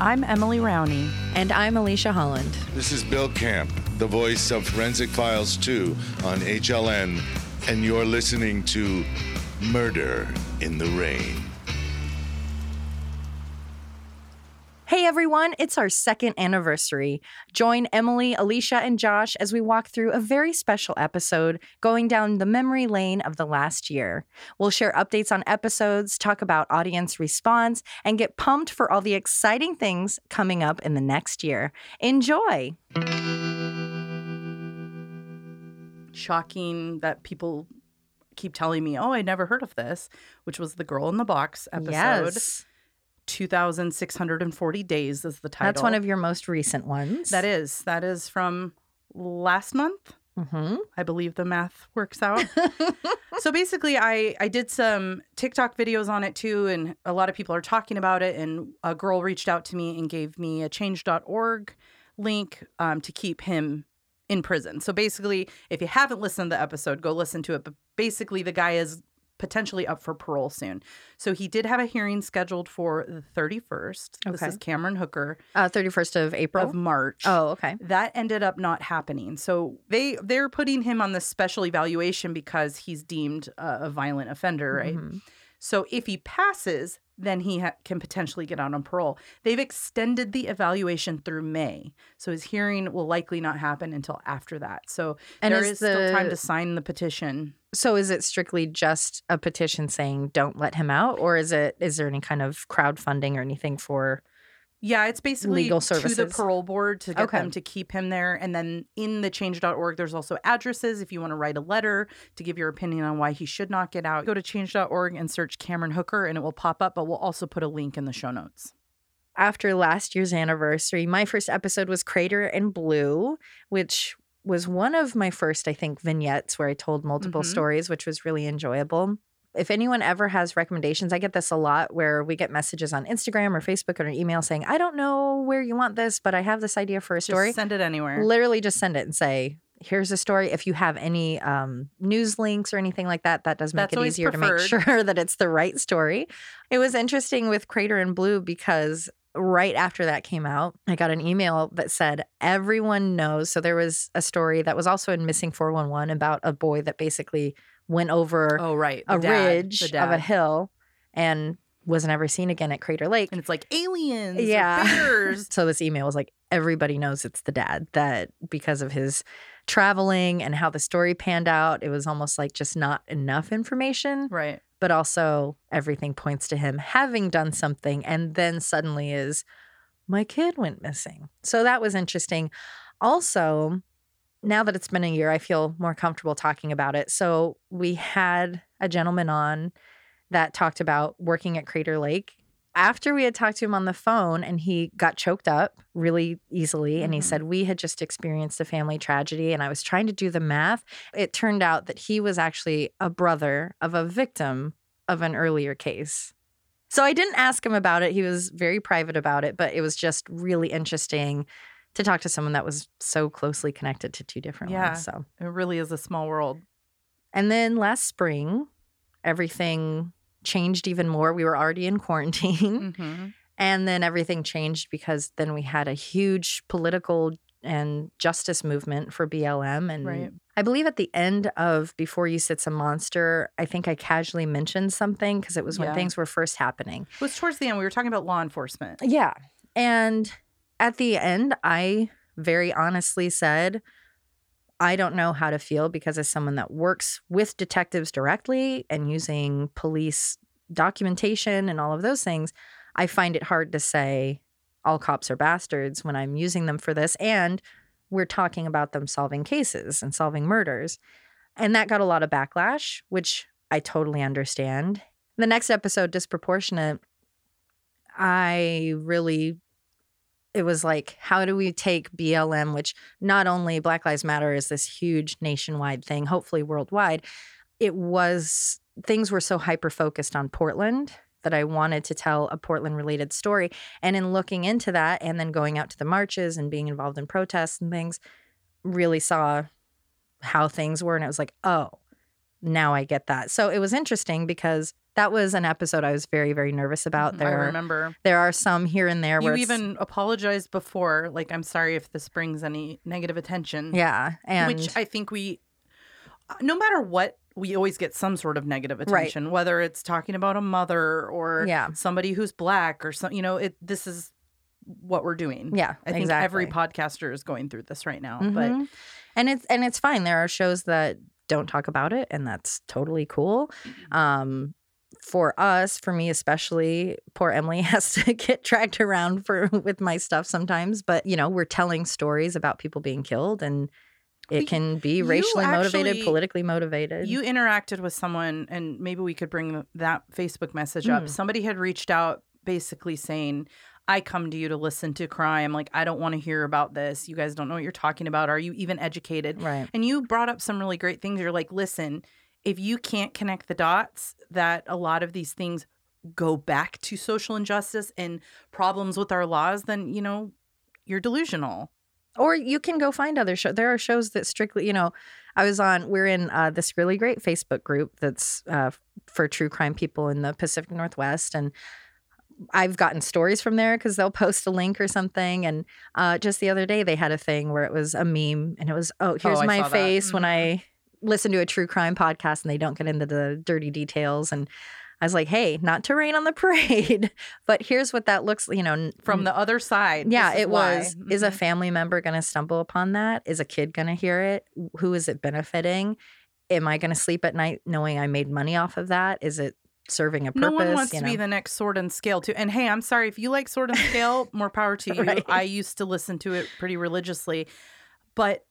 I'm Emily Rowney. And I'm Alicia Holland. This is Bill Camp, the voice of Forensic Files 2 on HLN, and you're listening to Murder in the Rain. Everyone, it's our second anniversary. Join Emily, Alicia, and Josh as we walk through a very special episode going down the memory lane of the last year. We'll share updates on episodes, talk about audience response, and get pumped for all the exciting things coming up in the next year. Enjoy! Shocking that people keep telling me, oh, I never heard of this, which was the Girl in the Box episode. Yes. 2,640 Days is the title. That's one of your most recent ones. That is. That is from last month. Mm-hmm. I believe the math works out. so basically, I I did some TikTok videos on it too, and a lot of people are talking about it. And a girl reached out to me and gave me a Change.org link um, to keep him in prison. So basically, if you haven't listened to the episode, go listen to it. But basically, the guy is potentially up for parole soon. So he did have a hearing scheduled for the 31st. Okay. This is Cameron Hooker Uh, 31st of April. of March. oh, okay. That ended up not happening. So they they're putting him on the special evaluation because he's deemed a, a violent offender, right? Mhm. So if he passes, then he ha- can potentially get out on parole. They've extended the evaluation through May, so his hearing will likely not happen until after that. So And there is is still time to sign the petition. So is it strictly just a petition saying don't let him out, or is it is there any kind of crowdfunding or anything for? Yeah, it's basically Legal to the parole board to get Okay. them to keep him there. And then in the change.org, there's also addresses if you want to write a letter to give your opinion on why he should not get out. Go to change.org and search Cameron Hooker and it will pop up, but we'll also put a link in the show notes. After last year's anniversary, my first episode was Crater and Blue, which was one of my first, I think, vignettes where I told multiple Mhm. stories, which was really enjoyable. If anyone ever has recommendations, I get this a lot where we get messages on Instagram or Facebook or an email saying, I don't know where you want this, but I have this idea for a story. Just send it anywhere. literally just send it and say here's a story if you have any um, news links or anything like that that does make That's it easier to make sure that it's the right story it was interesting with crater and blue because right after that came out i got an email that said everyone knows so there was a story that was also in missing 411 about a boy that basically went over oh, right. a dad, ridge of a hill and was never seen again at crater lake. And it's like aliens, Yeah. so this email was like everybody knows it's the dad. That because of his traveling and how the story panned out it was almost like just not enough information. Right. but also everything points to him having done something and then suddenly is my kid went missing. So that was interesting. Also now that it's been a year i feel more comfortable talking about it. So we had a gentleman on that talked about working at crater lake. After we had talked to him on the phone and he got choked up really easily and he Mhm. said we had just experienced a family tragedy and i was trying to do the math. It turned out that he was actually a brother of a victim of an earlier case. So i didn't ask him about it. He was very private about it but it was just really interesting to talk to someone that was so closely connected to two different Yeah. ones so It really is a small world. and then last spring everything changed even more we were already in quarantine hmm and then everything changed because then we had a huge political and justice movement for BLM. And Right. I believe at the end of Before You Sits a Monster, I think I casually mentioned something because it was when Yeah. things were first happening. It was towards the end. We were talking about law enforcement. Yeah. And at the end, I very honestly said, I don't know how to feel because as someone that works with detectives directly and using police documentation and all of those things, I find it hard to say all cops are bastards when I'm using them for this. And we're talking about them solving cases and solving murders. And that got a lot of backlash, which I totally understand. The next episode, Disproportionate, I really it was like how do we take BLM which not only Black Lives Matter is this huge nationwide thing hopefully worldwide it was things were so hyper focused on Portland that I wanted to tell a Portland related story. And in looking into that and then going out to the marches and being involved in protests and things really saw how things were and it was like oh now I get that. So it was interesting because that was an episode I was very, very nervous about. There, I remember. there are some here and there You even apologized before, like, I'm sorry if this brings any negative attention. yeah, and which I think we, no matter what, we always get some sort of negative Right. attention, whether it's talking about a mother or Yeah. somebody who's black or some, you know, it. This is what we're doing. yeah, I think every podcaster is going through this right now. But Mhm. and it's and it's fine. There are shows that don't talk about it, and that's totally cool. Mm-hmm. Um, for us, for me especially, poor Emily has to get dragged around for with my stuff sometimes. But you know, we're telling stories about people being killed, and it can be racially motivated, politically motivated. you interacted with someone, and maybe we could bring that Facebook message up. Mm. Somebody had reached out basically saying, I come to you to listen to crime. Like, I don't want to hear about this. You guys don't know what you're talking about. Are you even educated? right. And you brought up some really great things. You're like, listen, if you can't connect the dots, that a lot of these things go back to social injustice and problems with our laws, then, you know, you're delusional. or you can go find other shows. There are shows that strictly, you know, I was on. We're in uh, this really great Facebook group that's uh, for true crime people in the Pacific Northwest, and I've gotten stories from there because they'll post a link or something. And uh, just the other day, they had a thing where it was a meme, and it was, "Oh, here's I my saw that. face when Mhm. I listen to a true crime podcast, and they don't get into the dirty details." And I was like, "Hey, not to rain on the parade, but here's what that looks. You know, from the other side. yeah, it why. was. Is a Mhm. family member going to stumble upon that? Is a kid going to hear it? Who is it benefiting? Am I going to sleep at night knowing I made money off of that? Is it serving a purpose? No one wants you to be the next sword and scale too. And hey, I'm sorry if you like sword and scale, more power to you. Right. I used to listen to it pretty religiously, but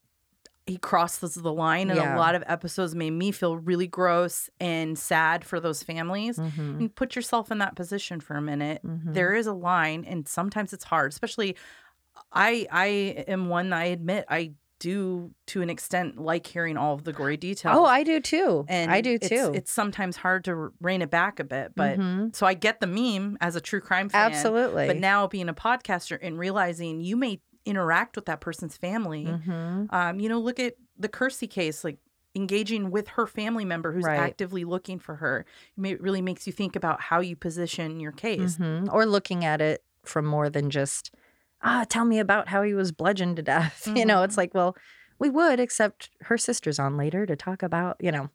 he crosses the line, and Yeah. a lot of episodes made me feel really gross and sad for those families. Mhm, And put yourself in that position for a minute. mhm. There is a line, and sometimes it's hard. Especially, I I am one that I admit I do to an extent like hearing all of the gory details. Oh, I do too. and I do too. It's sometimes hard to rein it back a bit, but Mhm. so I get the meme as a true crime fan. absolutely. But now being a podcaster and realizing you may interact with that person's family. Mhm. Um, you know, look at the Kersey case, like engaging with her family member who's Right. actively looking for her. It really makes you think about how you position your case. Mhm. Or looking at it from more than just, ah, tell me about how he was bludgeoned to death. You know, it's like, well, we would, except her sister's on later to talk about, you know.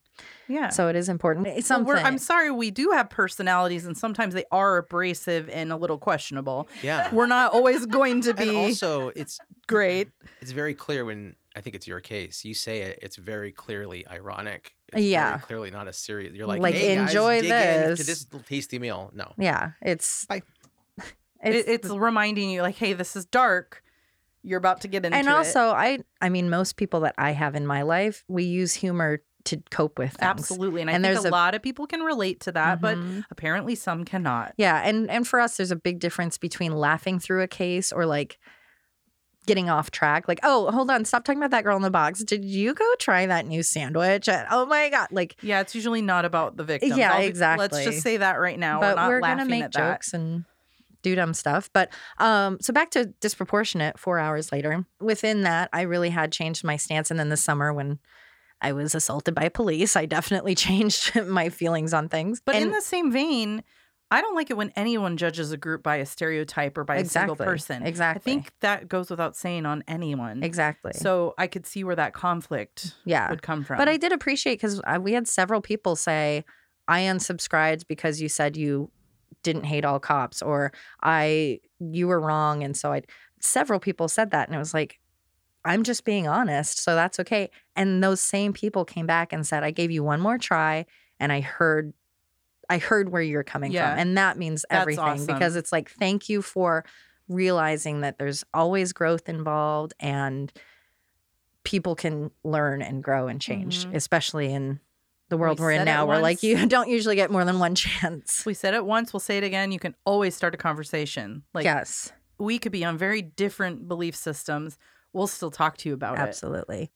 Yeah. So it is important. It's Well, something. we're, I'm sorry, we do have personalities, and sometimes they are abrasive and a little questionable. Yeah. We're not always going to and be also, it's great. it's very clear when I think it's your case. You say it. It's very clearly ironic. It's Yeah. Very clearly not a serious. You're like, Like, hey, guys, enjoy dig in to this." this tasty meal. No. yeah, it's. Bye. It, it's reminding you, like, hey, this is dark. You're about to get into it. and it. also i i mean most people that i have in my life we use humor to cope with things. Absolutely. And I And think there's a, a- lot of people can relate to that, but Mhm. apparently some cannot. yeah and and for us there's a big difference between laughing through a case or like getting off track like oh hold on stop talking about that girl in the box did you go try that new sandwich oh my god like Yeah, it's usually not about the victim. Yeah, exactly. Let's just say that right now. but we're not we're laughing gonna make at that. jokes and do dumb stuff but um so back to disproportionate four hours later within that i really had changed my stance and then this summer when i was assaulted by police i definitely changed my feelings on things But in the same vein, I don't like it when anyone judges a group by a stereotype or by a single person. exactly I think that goes without saying on anyone. exactly So I could see where that conflict yeah would come from. But I did appreciate because uh, we had several people say, I unsubscribed because you said you didn't hate all cops or I you were wrong and so I several people said that and it was like I'm just being honest so that's okay and those same people came back and said I gave you one more try and I heard I heard where you're coming Yeah. from and that means That's everything because it's like thank you for realizing that there's always growth involved and people can learn and grow and change Mhm. especially in the world We are in now where like you don't usually get more than one chance we said it once, we'll say it again. You can always start a conversation. Like yes we could be on very different belief systems. We'll still talk to you about it. absolutely.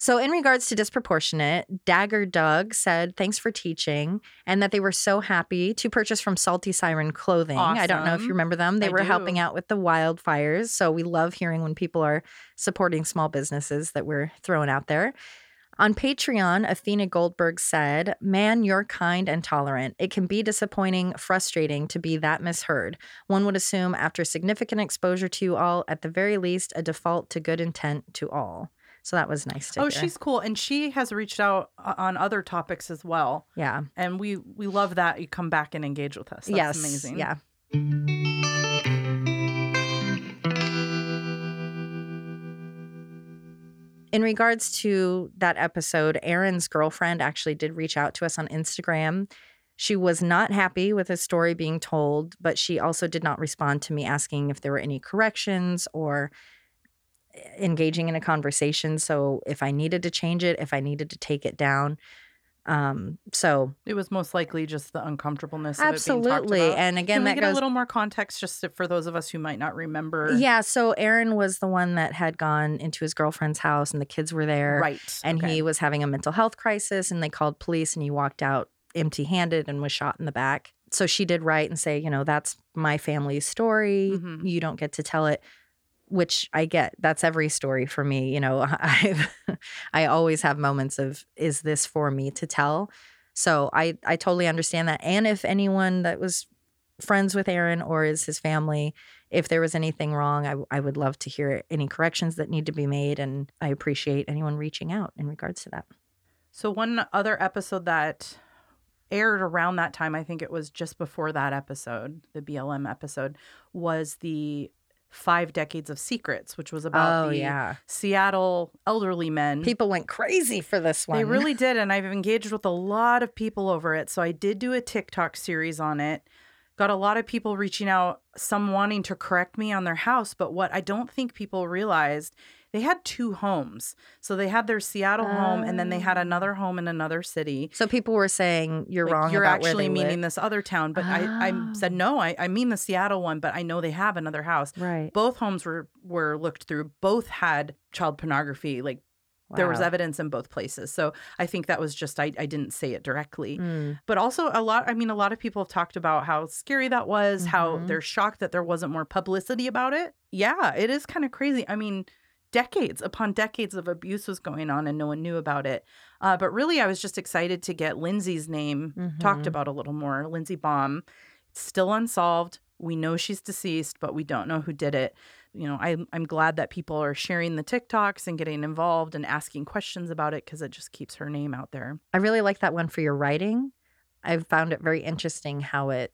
So in regards to disproportionate dagger doug said thanks for teaching and that they were so happy to purchase from salty siren clothing. I don't know if you remember them. They I were helping out with the wildfires so we love hearing when people are supporting small businesses that we're throwing out there On Patreon, Athena Goldberg said, Man, you're kind and tolerant. It can be disappointing, frustrating to be that misheard. One would assume, after significant exposure to you all, at the very least, a default to good intent to all. So that was nice to hear. Oh, hear. she's cool, and she has reached out uh, on other topics as well. yeah. And we we love that you come back and engage with us. That's yes. amazing. Yeah. In regards to that episode, Aaron's girlfriend actually did reach out to us on Instagram. She was not happy with his story being told, but she also did not respond to me asking if there were any corrections or eh, engaging in a conversation. So if I needed to change it, if I needed to take it down. Um, so It was most likely just the uncomfortableness. Of it being absolutely. And again, Can that get goes a little more context just for those of us who might not remember? Yeah, so Aaron was the one that had gone into his girlfriend's house and the kids were there. Right. And okay. he was having a mental health crisis and they called police and he walked out empty handed and was shot in the back. So she did write and say, you know, that's my family's story. Mhm. You don't get to tell it, which I get. That's every story for me. You know, I've I always have moments of is this for me to tell? So I I totally understand that. And if anyone that was friends with Aaron or is his family, if there was anything wrong, I, I would love to hear any corrections that need to be made. And I appreciate anyone reaching out in regards to that. So one other episode that aired around that time, I think it was just before that episode, the BLM episode, was the Five Decades of Secrets, which was about oh, the yeah. Seattle elderly men. People went crazy for this one. They really did, and I've engaged with a lot of people over it. So I did do a TikTok series on it. Got a lot of people reaching out, some wanting to correct me on their house, but what I don't think people realized, they had two homes. So they had their Seattle home, and then they had Oh. another home in another city. So people were saying you're Like, wrong You're about where actually meaning live. this other town, but I, I said Oh. no. I, I mean the Seattle one, but I know they have another house. Right. Both homes were were looked through. Both had child pornography. Like there was evidence in both places. So I think that was just I, I didn't say it directly. Mm. But also a lot I mean a lot of people have talked about how scary that was, how Mhm. they're shocked that there wasn't more publicity about it. Yeah, it is kind of crazy. I mean, decades upon decades of abuse was going on and no one knew about it. Uh, but really I was just excited to get Lindsey's name talked Mhm. about a little more. Lindsey Baum. It's still unsolved. We know she's deceased, but we don't know who did it. You know, I, I'm glad that people are sharing the TikToks and getting involved and asking questions about it because it just keeps her name out there. I really like that one for your writing. I found it very interesting how it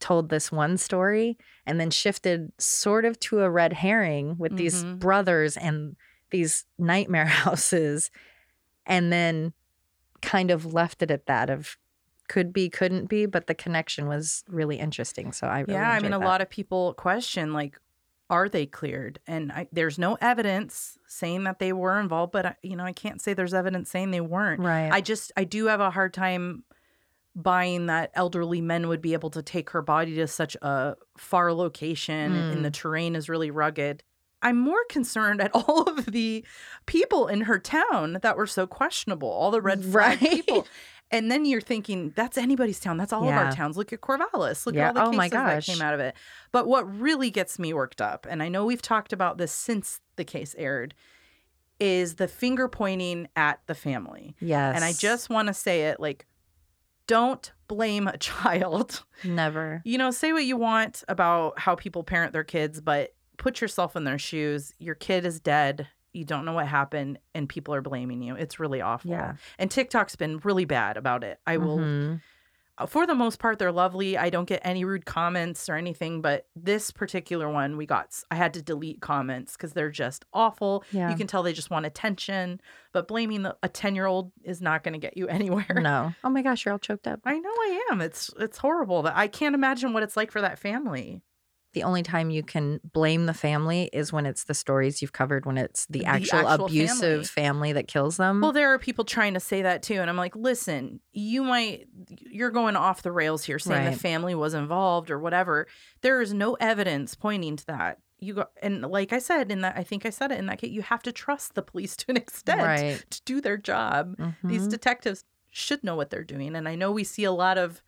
told this one story and then shifted sort of to a red herring with these Mhm. brothers and these nightmare houses and then kind of left it at that of could be couldn't be but the connection was really interesting so i really yeah, I mean, a lot of people question like, are they cleared? And I, there's no evidence saying that they were involved, but I, you know, I can't say there's evidence saying they weren't. right I just I do have a hard time buying that elderly men would be able to take her body to such a far location and the mm. terrain is really rugged. I'm more concerned at all of the people in her town that were so questionable, all the red flag Right. people. And then you're thinking, that's anybody's town. That's all of our towns. Look at Corvallis. Look Yeah. at all the Oh my cases that came out of it. But what really gets me worked up, and I know we've talked about this since the case aired, is the finger pointing at the family. yes And I just want to say it like, don't blame a child. never You know, say what you want about how people parent their kids, but put yourself in their shoes. Your kid is dead. You don't know what happened, and people are blaming you. It's really awful. Yeah. And TikTok's been really bad about it. I will, Mhm. For the most part, they're lovely. I don't get any rude comments or anything, but this particular one, we got i had to delete comments because they're just awful. Yeah. You can tell they just want attention, but blaming the, a 10 year old is not going to get you anywhere. no oh my gosh you're all choked up I know I am. It's it's horrible that I can't imagine what it's like for that family. The only time you can blame the family is when it's the stories you've covered when it's the The actual, actual abusive family. that kills them Well, there are people trying to say that too, and I'm like, listen, you might you're going off the rails here, saying Right. the family was involved or whatever. There is no evidence pointing to that. You go and like I said in that, I think I said it in that case. You have to trust the police to an extent Right. to do their job. These Mhm. detectives should know what they're doing, and I know we see a lot of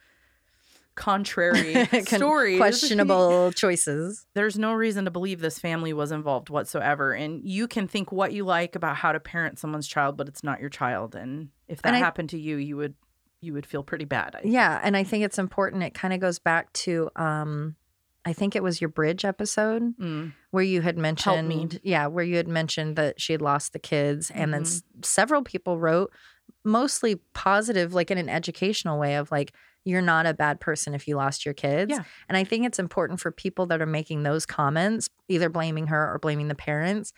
contrary Con- stories. questionable choices. There's no reason to believe this family was involved whatsoever. And you can think what you like about how to parent someone's child, but it's not your child. And if that And I- happened to you, you would you would feel pretty bad. I think. Yeah, and I think it's important. It kind of goes back to, um, I think it was your bridge episode Mm. where you had mentioned, yeah, where you had mentioned that she had lost the kids, and then Mhm. s- several people wrote mostly positive, like in an educational way of like, you're not a bad person if you lost your kids. Yeah. And I think it's important for people that are making those comments, either blaming her or blaming the parents.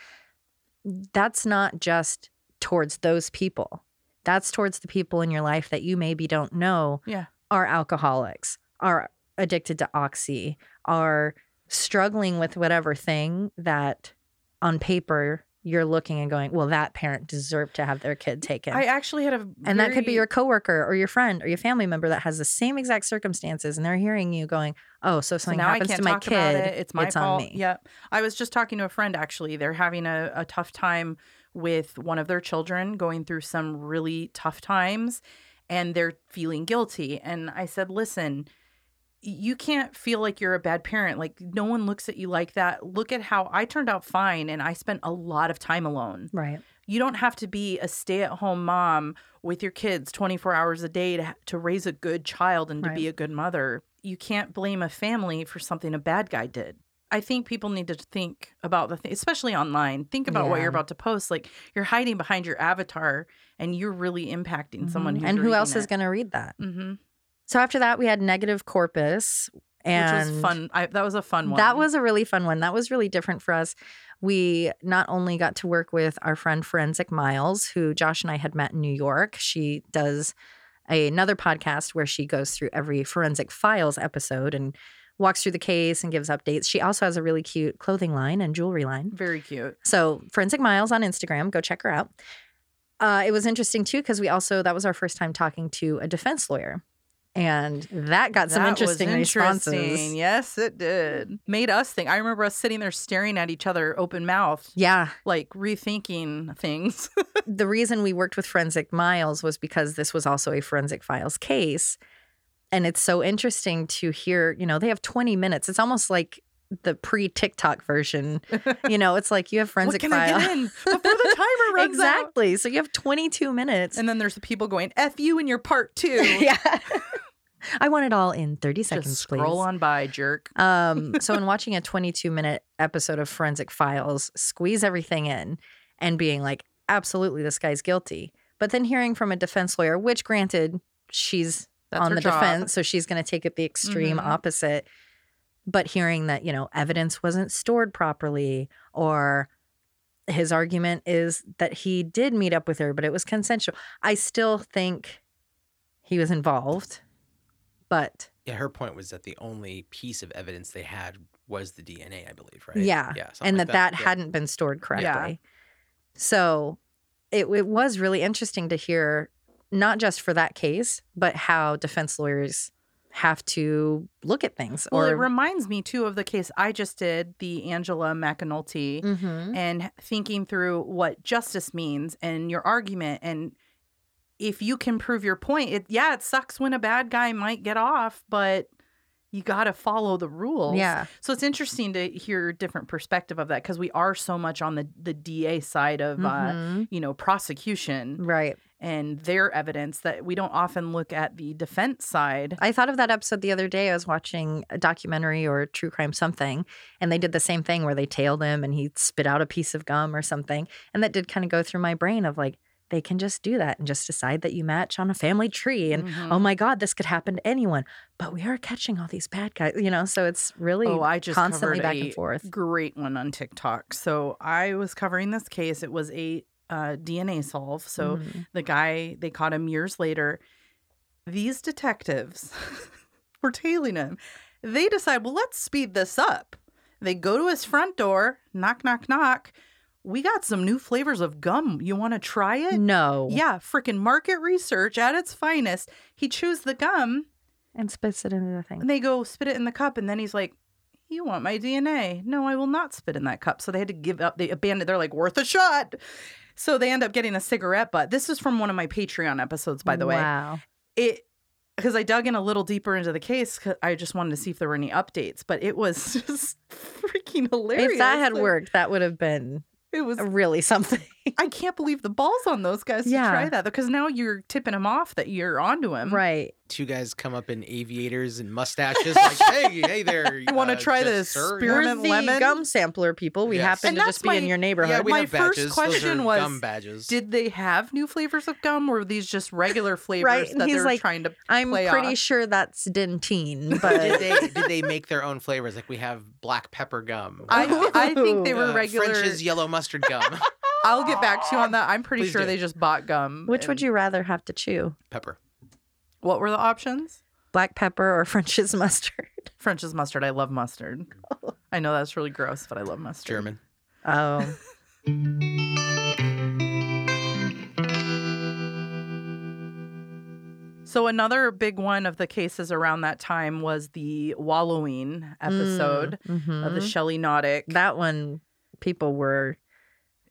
That's not just towards those people. That's towards the people in your life that you maybe don't know Yeah. are alcoholics, are addicted to oxy, are struggling with whatever thing that on paper you're looking and going, well, that parent deserved to have their kid taken. I actually had a and that could be your coworker or your friend or your family member that has the same exact circumstances and they're hearing you going, oh, so So something I happens to my kid. it. It's my on fault. me. Yep. I was just talking to a friend actually. They're having a, a tough time with one of their children going through some really tough times and they're feeling guilty. And I said, listen, you can't feel like you're a bad parent. Like no one looks at you like that. Look at how I turned out fine and I spent a lot of time alone. Right. You don't have to be a stay-at-home mom with your kids 24 hours a day to to raise a good child and to Right. be a good mother. You can't blame a family for something a bad guy did. I think people need to think about the thing, especially online. Think about what you're about to post. Like you're hiding behind your avatar, and you're really impacting someone. Mhm. Who's and who else is going to read that? hmm So after that, we had negative corpus. And Which was fun. I, that was a fun one. That was a really fun one. That was really different for us. We not only got to work with our friend Forensic Miles, who Josh and I had met in New York. She does a, another podcast where she goes through every Forensic Files episode and walks through the case and gives updates. She also has a really cute clothing line and jewelry line. very cute. So Forensic Miles on Instagram, go check her out. Uh, it was interesting too because we also that was our first time talking to a defense lawyer, and that got some That was interesting, responses. Yes, it did. Made us think. I remember us sitting there staring at each other, open mouth, Yeah, like rethinking things. the reason we worked with Forensic Miles was because this was also a Forensic Files case. And it's so interesting to hear, you know, they have 20 minutes. It's almost like the pre TikTok version. You know, it's like you have what Forensic can I Files. get in before the timer runs out? exactly. So you have 22 minutes. And then there's the people going, F you in your part two. yeah. I want it all in 30 seconds, Just scroll please. on by, jerk. Um, so in watching a 22 minute episode of Forensic Files, squeeze everything in and being like, absolutely, this guy's guilty. But then hearing from a defense lawyer, which granted, she's That's on the job. defense, so she's going to take it the extreme Mhm. opposite. But hearing that, you know, evidence wasn't stored properly, or his argument is that he did meet up with her, but it was consensual. I still think he was involved, but Yeah, her point was that the only piece of evidence they had was the DNA, I believe, right? Yeah, Yeah. and like that that, Yeah. hadn't been stored correctly. Yeah. So it, it was really interesting to hear, not just for that case, but how defense lawyers have to look at things. Well, it reminds me too of the case I just did, the Angela McAnulty, Mhm. and thinking through what justice means and your argument. And if you can prove your point, it yeah, it sucks when a bad guy might get off, but you got to follow the rules. yeah, So it's interesting to hear a different perspective of that because we are so much on the the DA side of uh, Mhm. you know prosecution right. and their evidence that we don't often look at the defense side. I thought of that episode the other day. I was watching a documentary or true crime something, and they did the same thing where they tailed him and he spit out a piece of gum or something. And that did kind of go through my brain of like, they can just do that and just decide that you match on a family tree. And Mhm. oh my God, this could happen to anyone. But we are catching all these bad guys, you know? So it's really Oh, I just constantly back and forth. Great one on TikTok. So I was covering this case. It was a uh, DNA solve. So Mhm. the guy they caught him years later. These detectives were tailing him. They decide, well, let's speed this up. They go to his front door, knock, knock, knock. We got some new flavors of gum. You want to try it? no. Yeah, freaking market research at its finest. He chews the gum And spits it into the thing. and they go spit it in the cup, and then he's like, "You want my DNA? No, I will not spit in that cup." So they had to give up. They abandoned. They're like, "Worth a shot." So they end up getting a cigarette butt. This is from one of my Patreon episodes, by the way. Wow. It because I dug in a little deeper into the case. 'cause I just wanted to see if there were any updates, but it was just freaking hilarious. if that had Like, worked, that would have been it was. really something. I can't believe the balls on those guys Yeah. to try that because now you're tipping him off that you're onto him. right. Two guys come up in aviators and mustaches, like, "Hey, hey there! You wanna uh, try this sir?" spear- We're Spearmint lemon? gum sampler people. We Yes. happen And to that's just be my- in your neighborhood. Yeah, we My have first badges. Those question are was, gum badges. Did they have new flavors of gum, or were these just regular flavors Right, that they're like, trying to? I'm play pretty off. sure that's Dentyne, did but they did they make their own flavors? Like we have black pepper gum. I I think they were uh, regular. French's yellow mustard gum. I'll get back to you on that. I'm pretty Please sure do. they just bought gum. which would you rather have to chew? pepper. What were the options? Black pepper or French's mustard? French's mustard. I love mustard. I know that's really gross, but I love mustard. German. Oh, So another big one of the cases around that time was the wallowing episode of the mhm. Shelly Knotek. that one people were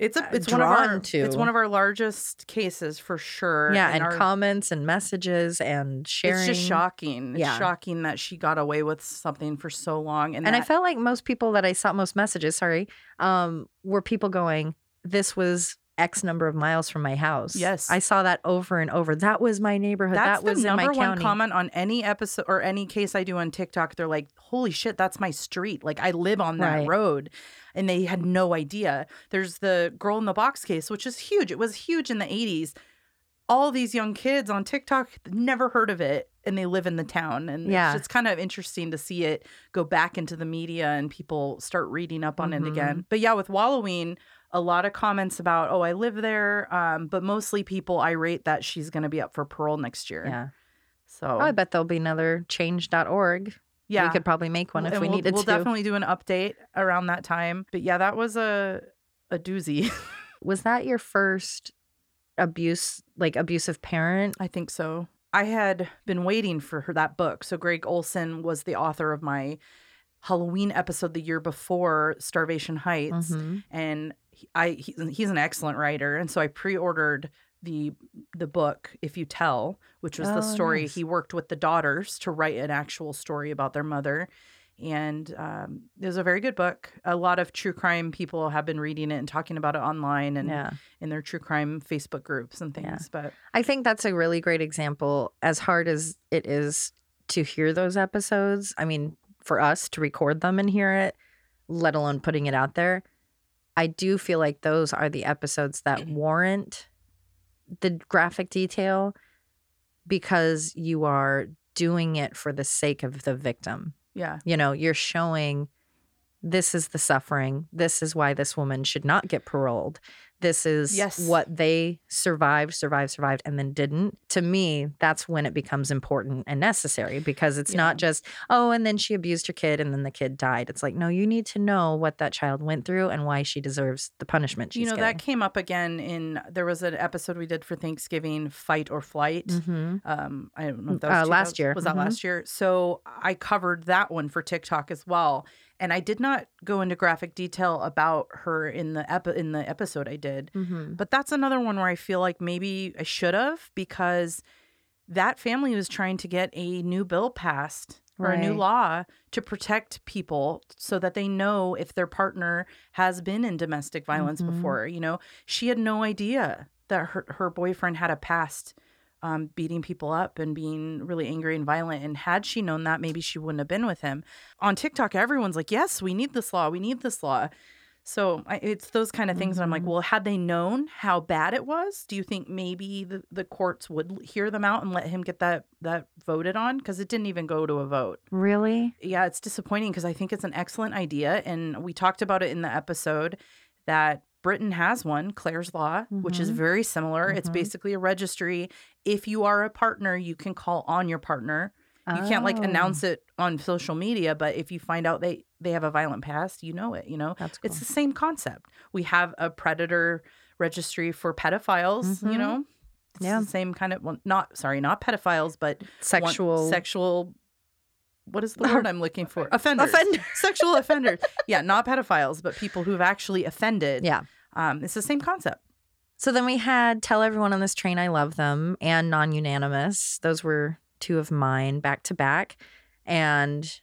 It's a uh, it's one of our to. it's one of our largest cases for sure. yeah, and our- comments and messages and sharing. It's just shocking. It's Yeah. shocking that she got away with something for so long. And, And I felt like most people that I saw, most messages, sorry, um, were people going, "This was X number of miles from my house." Yes. I saw that over and over. That was my neighborhood. that's that was the in number my one county. comment on any episode or any case I do on TikTok. They're like, "Holy shit, that's my street! Like I live on that Right. road," and they had no idea. There's the girl in the box case, which is huge. It was huge in the '80s. All these young kids on TikTok never heard of it, and they live in the town. And Yeah. it's just kind of interesting to see it go back into the media and people start reading up on it Mhm. again. But yeah, with Wallowing, a lot of comments about, "Oh, I live there," um, but mostly people irate that she's going to be up for parole next year. Yeah. So Oh, I bet there'll be another change.org. yeah, We could probably make one if And we we'll, needed we'll to. definitely do an update around that time. But yeah, that was a a doozy. Was that your first abuse, like abusive parent? I think so. I had been waiting for her that book. So Gregg Olsen was the author of my Halloween episode the year before Starvation Heights, Mhm. and I he, he's an excellent writer, and so I pre-ordered the the book If You Tell, which was the Oh, story nice. he worked with the daughters to write an actual story about their mother. And um, it was a very good book. A lot of true crime people have been reading it and talking about it online and Yeah. in their true crime Facebook groups and things. Yeah. But I think that's a really great example. As hard as it is to hear those episodes, I mean, for us to record them and hear it, let alone putting it out there, I do feel like those are the episodes that mm-hmm. warrant the graphic detail because you are doing it for the sake of the victim. yeah, You know, you're showing this is the suffering. This is why this woman should not get paroled. This is Yes. what they survived, survived, survived, and then didn't. To me, that's when it becomes important and necessary because it's Yeah. not just, oh, and then she abused her kid and then the kid died. It's like, no, you need to know what that child went through and why she deserves the punishment she's you know getting. that came up again in there was an episode we did for Thanksgiving, Fight or Flight. hmm Um, I don't know if that Uh, was last year. Was that Mhm. last year? So I covered that one for TikTok as well, and I did not go into graphic detail about her in the epi- in the episode I did. hmm But that's another one where I feel like maybe I should have because that family was trying to get a new bill passed or a new law to protect people so that they know if their partner has been in domestic violence Mhm. before. You know, she had no idea that her, her boyfriend had a past um, beating people up and being really angry and violent. And had she known that, maybe she wouldn't have been with him. On TikTok, everyone's like, yes, we need this law. We need this law. So I, it's those kind of things. that I'm like, Mhm. well, had they known how bad it was, do you think maybe the, the courts would hear them out and let him get that that voted on? Because it didn't even go to a vote. Really? Yeah, it's disappointing because I think it's an excellent idea, and we talked about it in the episode that Britain has one, Claire's Law, which is Mhm. very similar. It's Mhm. basically a registry. If you are a partner, you can call on your partner. You can't like Oh, announce it on social media, but if you find out they they have a violent past, you know it. You know, That's it's the same concept. We have a predator registry for pedophiles. You Mhm. know, it's Yeah. same kind of well, not sorry, not pedophiles, but sexual. sexual. What is the word I'm looking for? Offenders. Offender. Sexual offenders. Yeah, not pedophiles, but people who've actually offended. Yeah. Um, it's the same concept. So then we had Tell Everyone on This Train I Love Them and Non Unanimous. Those were two of mine back to back. And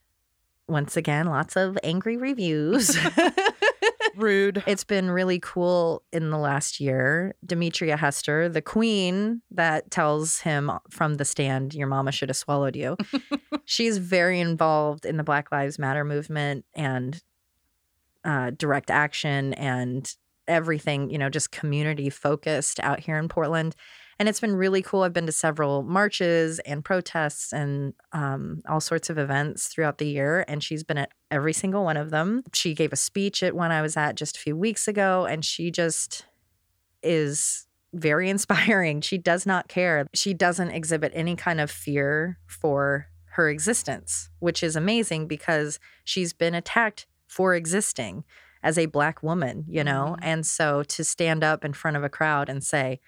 once again, lots of angry reviews. Rude. it's been really cool in the last year. Demetria Hester, the queen that tells him from the stand, Your mama should have swallowed you. She's very involved in the Black Lives Matter movement and uh, direct action and everything, you know, just community focused out here in Portland. And it's been really cool. I've been to several marches and protests and um, all sorts of events throughout the year. And she's been at every single one of them. She gave a speech at one I was at just a few weeks ago. And she just is very inspiring. She does not care. She doesn't exhibit any kind of fear for her existence, which is amazing because she's been attacked for existing as a black woman, you know? Mhm. And so to stand up in front of a crowd and say,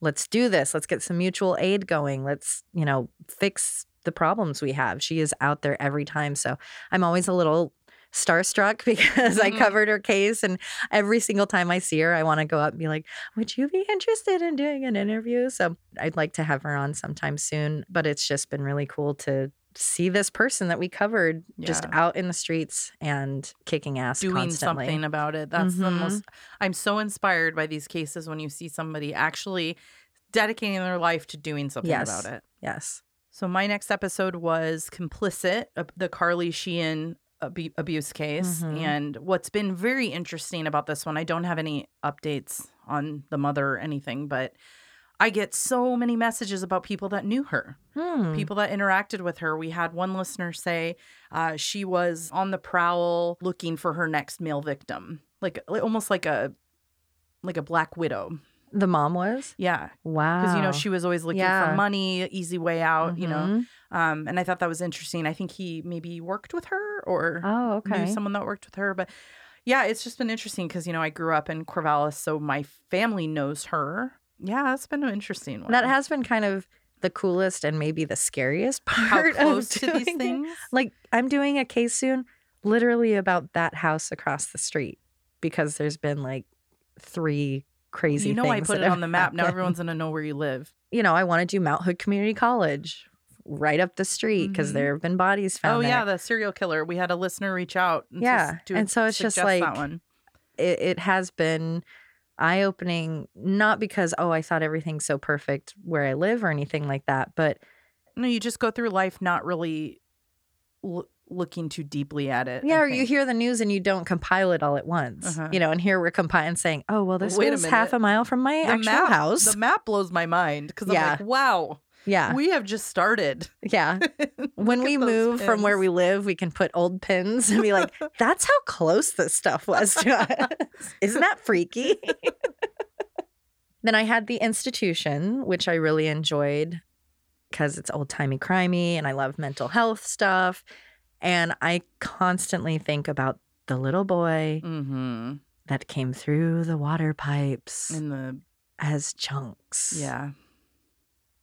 let's do this, let's get some mutual aid going, let's, you know, fix the problems we have. She is out there every time. So I'm always a little starstruck because I Mhm. covered her case and every single time I see her I want to go up and be like, "Would you be interested in doing an interview?" So I'd like to have her on sometime soon, but it's just been really cool to see this person that we covered just out in the streets and kicking ass doing constantly. something about it. That's the Mhm. most I'm so inspired by these cases when you see somebody actually dedicating their life to doing something Yes. about it. Yes. So my next episode was complicit, the Karly Sheehan abu- abuse case, Mhm. and what's been very interesting about this one, I don't have any updates on the mother or anything, but I get so many messages about people that knew her, Hmm. people that interacted with her. We had one listener say uh, she was on the prowl looking for her next male victim, like like- almost like a like a black widow. The mom was? Yeah, Wow. because you know she was always looking Yeah. for money, easy way out. You know, Mhm. um, and I thought that was interesting. I think he maybe worked with her or Oh, okay. knew someone that worked with her. But yeah, it's just been interesting because, you know, I grew up in Corvallis, so my family knows her. Yeah, it's been an interesting one. That has been kind of the coolest and maybe the scariest how part close of to these doing it. things. Like I'm doing a case soon literally about that house across the street because there's been like three crazy You know, I put it on the map. Now everyone's going to know where you live. you know, I want to do Mount Hood Community College right up the street because Mhm. there have been bodies found oh, there. yeah, the serial killer. We had a listener reach out. And Yeah, just do- and so it's just suggest that like- one. it, it has been eye opening, not because, oh, I thought everything's so perfect where I live or anything like that, but No, you just go through life not really l- looking too deeply at it. Yeah, or you hear the news and you don't compile it all at once, Uh-huh. you know, and here we're compiling saying, oh, well, this Wait a half a mile from my the actual map, house. The map blows my mind because I'm Yeah. like, wow, yeah. we have just started. Yeah. when we move from where we live, we can put old pins and be like, that's how close this stuff was to us. Isn't that freaky? then I had The Institution, which I really enjoyed because it's old timey crimey and I love mental health stuff. And I constantly think about the little boy Mm-hmm. that came through the water pipes In the as chunks. yeah,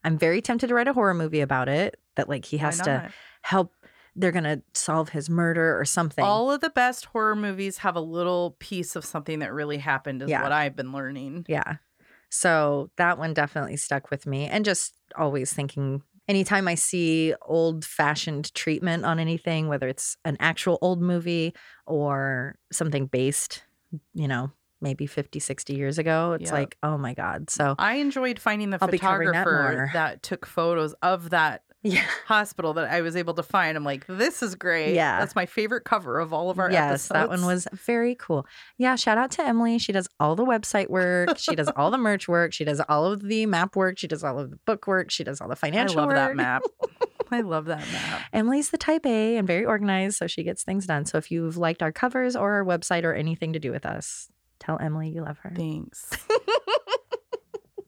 I'm very tempted to write a horror movie about it that like he has to help they're gonna solve his murder or something. All of the best horror movies have a little piece of something that really happened. Is Yeah. what I've been learning. yeah. So that one definitely stuck with me. And just always thinking anytime I see old fashioned treatment on anything, whether it's an actual old movie or something based, you know, maybe 50, 60 years ago, it's Yep. like, oh my God. So I enjoyed finding the I'll covering that photographer that, took photos of that yeah. hospital that I was able to find. I'm like, this is great. Yeah. that's my favorite cover of all of our yes, that one was very cool. Yeah, shout out to Emily. She does all the website work. She does all the merch work. She does all of the map work. She does all of the book work. She does all the financial I love work. that map. I love that map. Emily's the type A and very organized, so she gets things done. So if you've liked our covers or our website or anything to do with us, tell Emily you love her. Thanks.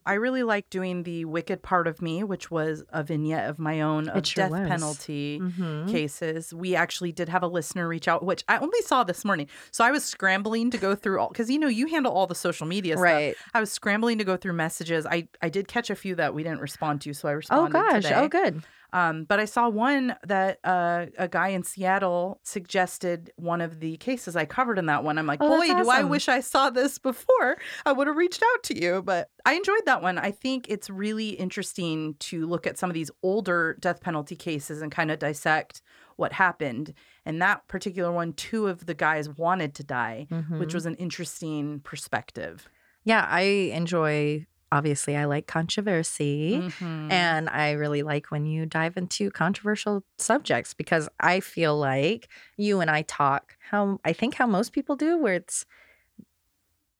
I really like doing the wicked part of me, which was a vignette of my own of sure death was. penalty Mhm. cases. We actually did have a listener reach out, which I only saw this morning. So I was scrambling to go through all because you know you handle all the social media stuff. Right. I was scrambling to go through messages. I I did catch a few that we didn't respond to, so I responded. Oh gosh. today. Oh good. Um, but I saw one that uh, a guy in Seattle suggested one of the cases I covered in that one. I'm like, Oh, boy, that's do I wish I saw this before. I would have reached out to you. But I enjoyed that one. I think it's really interesting to look at some of these older death penalty cases and kind of dissect what happened. And that particular one, two of the guys wanted to die, which Mhm. was an interesting perspective. yeah, I enjoy. Obviously, I like controversy. Mhm. And I really like when you dive into controversial subjects because I feel like you and I talk how I think how most people do, where it's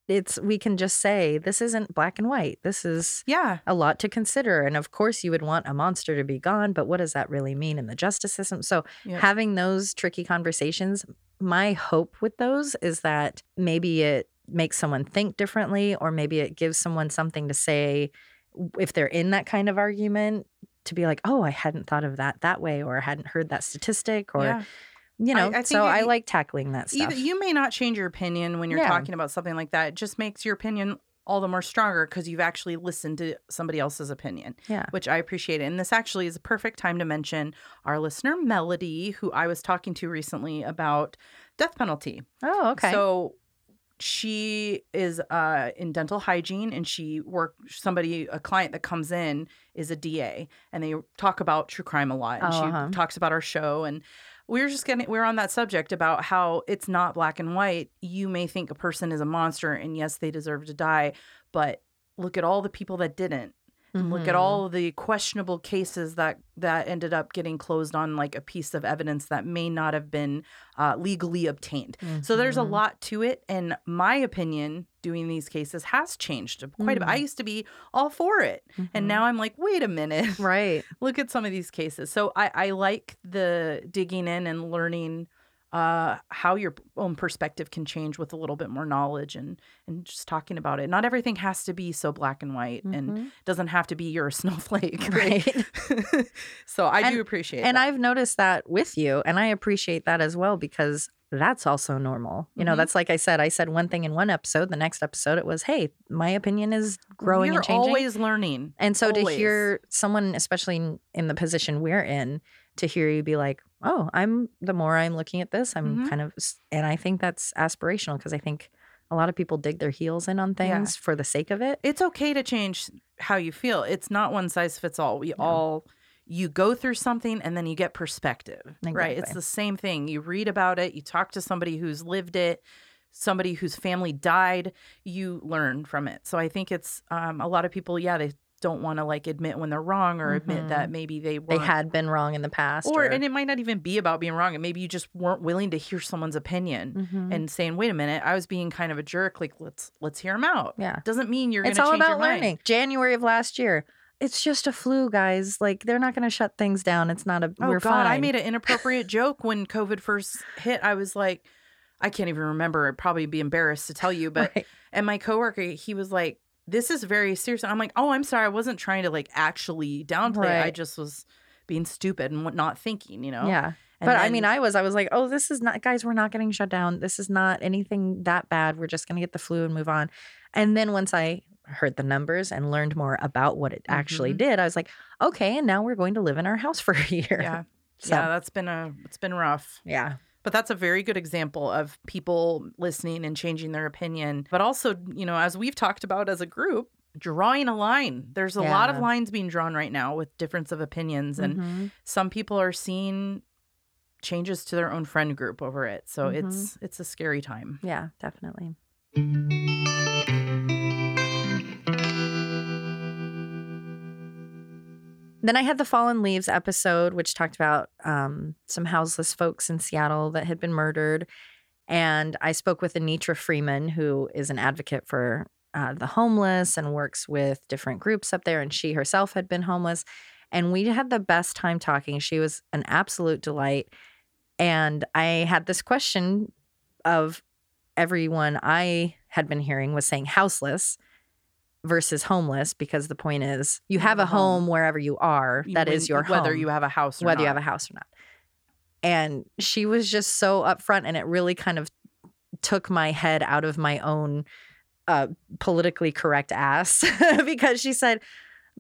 it's we can just say this isn't black and white. This is yeah. a lot to consider. And of course you would want a monster to be gone, but what does that really mean in the justice system? So Yep. having those tricky conversations, my hope with those is that maybe it makes someone think differently or maybe it gives someone something to say if they're in that kind of argument to be like, "Oh, I hadn't thought of that that way or I hadn't heard that statistic or yeah. you know." I think so I like tackling that stuff. Either you may not change your opinion when you're Yeah. talking about something like that. It just makes your opinion all the more stronger because you've actually listened to somebody else's opinion, yeah. which I appreciate. And this actually is a perfect time to mention our listener Melody, who I was talking to recently about death penalty. Oh, okay. So she is uh, in dental hygiene and she work somebody a client that comes in is a DA and they talk about true crime a lot and Oh, she uh-huh. talks about our show and we were just getting we were on that subject about how it's not black and white you may think a person is a monster and yes they deserve to die but look at all the people that didn't and look at Mhm. all the questionable cases that that ended up getting closed on like a piece of evidence that may not have been uh, legally obtained so there's a Mhm. lot to it and my opinion doing these cases has changed quite a bit i used to be all for it and now i'm like wait a minute right. look at some of these cases so i i like the digging in and learning uh how your own perspective can change with a little bit more knowledge and and just talking about it not everything has to be so black and white and Mhm. doesn't have to be you're a snowflake Right. so i And- do appreciate it. and that. I've noticed that with you, and I appreciate that as well because that's also normal. You know, Mhm. that's like I said. I said one thing in one episode. The next episode, it was, "Hey, my opinion is growing We're and changing." always learning and so to hear someone, especially in the position we're in, to hear you be like, "Oh, I'm the more I'm looking at this, I'm Mhm. kind of," and I think that's aspirational because I think a lot of people dig their heels in on Yeah. things for the sake of it. it's okay to change how you feel it's not one size fits all we No. all you go through something and then you get perspective right it's the same thing you read about it you talk to somebody who's lived it somebody whose family died you learn from it so i think it's um, a lot of people yeah they don't want to like admit when they're wrong or admit Mhm. that maybe they They had been wrong in the past, or and it might not even be about being wrong and maybe you just weren't willing to hear someone's opinion Mhm. and saying wait a minute i was being kind of a jerk like let's let's hear him out yeah. doesn't mean you're it's all change your about mind. learning. January of last year. It's just a flu, guys. Like they're not going to shut things down. It's not a. Oh we're God, fine. I made an inappropriate joke when COVID first hit. I was like, I can't even remember. I'd probably be embarrassed to tell you, but Right. and my coworker, he was like, "This is very serious." I'm like, "Oh, I'm sorry. I wasn't trying to like actually downplay. it. I just was being stupid and not thinking, you know." Yeah. And but I mean, I was, I was like, oh, this is not, guys, we're not getting shut down. This is not anything that bad. We're just going to get the flu and move on. And then once I heard the numbers and learned more about what it actually Mhm. did, I was like, okay, and now we're going to live in our house for a year. yeah, So, yeah, that's been a it's been rough. yeah. But that's a very good example of people listening and changing their opinion. But also, you know, as we've talked about as a group, drawing a line. There's a lot of lines being drawn right now with difference of opinions. And Mhm. some people are seeing changes to their own friend group over it. So Mhm. it's it's a scary time. Yeah, definitely. Then I had the Fallen Leaves episode, which talked about um, some houseless folks in Seattle that had been murdered. And I spoke with Anitra Freeman, who is an advocate for uh, the homeless and works with different groups up there. And she herself had been homeless. And we had the best time talking. She was an absolute delight. And I had this question of everyone I had been hearing was saying houseless versus homeless because the point is you have a home wherever you are. That When- is your home whether you have a house or whether you not. have a house or not. And she was just so upfront, and it really kind of took my head out of my own uh, politically correct ass because she said,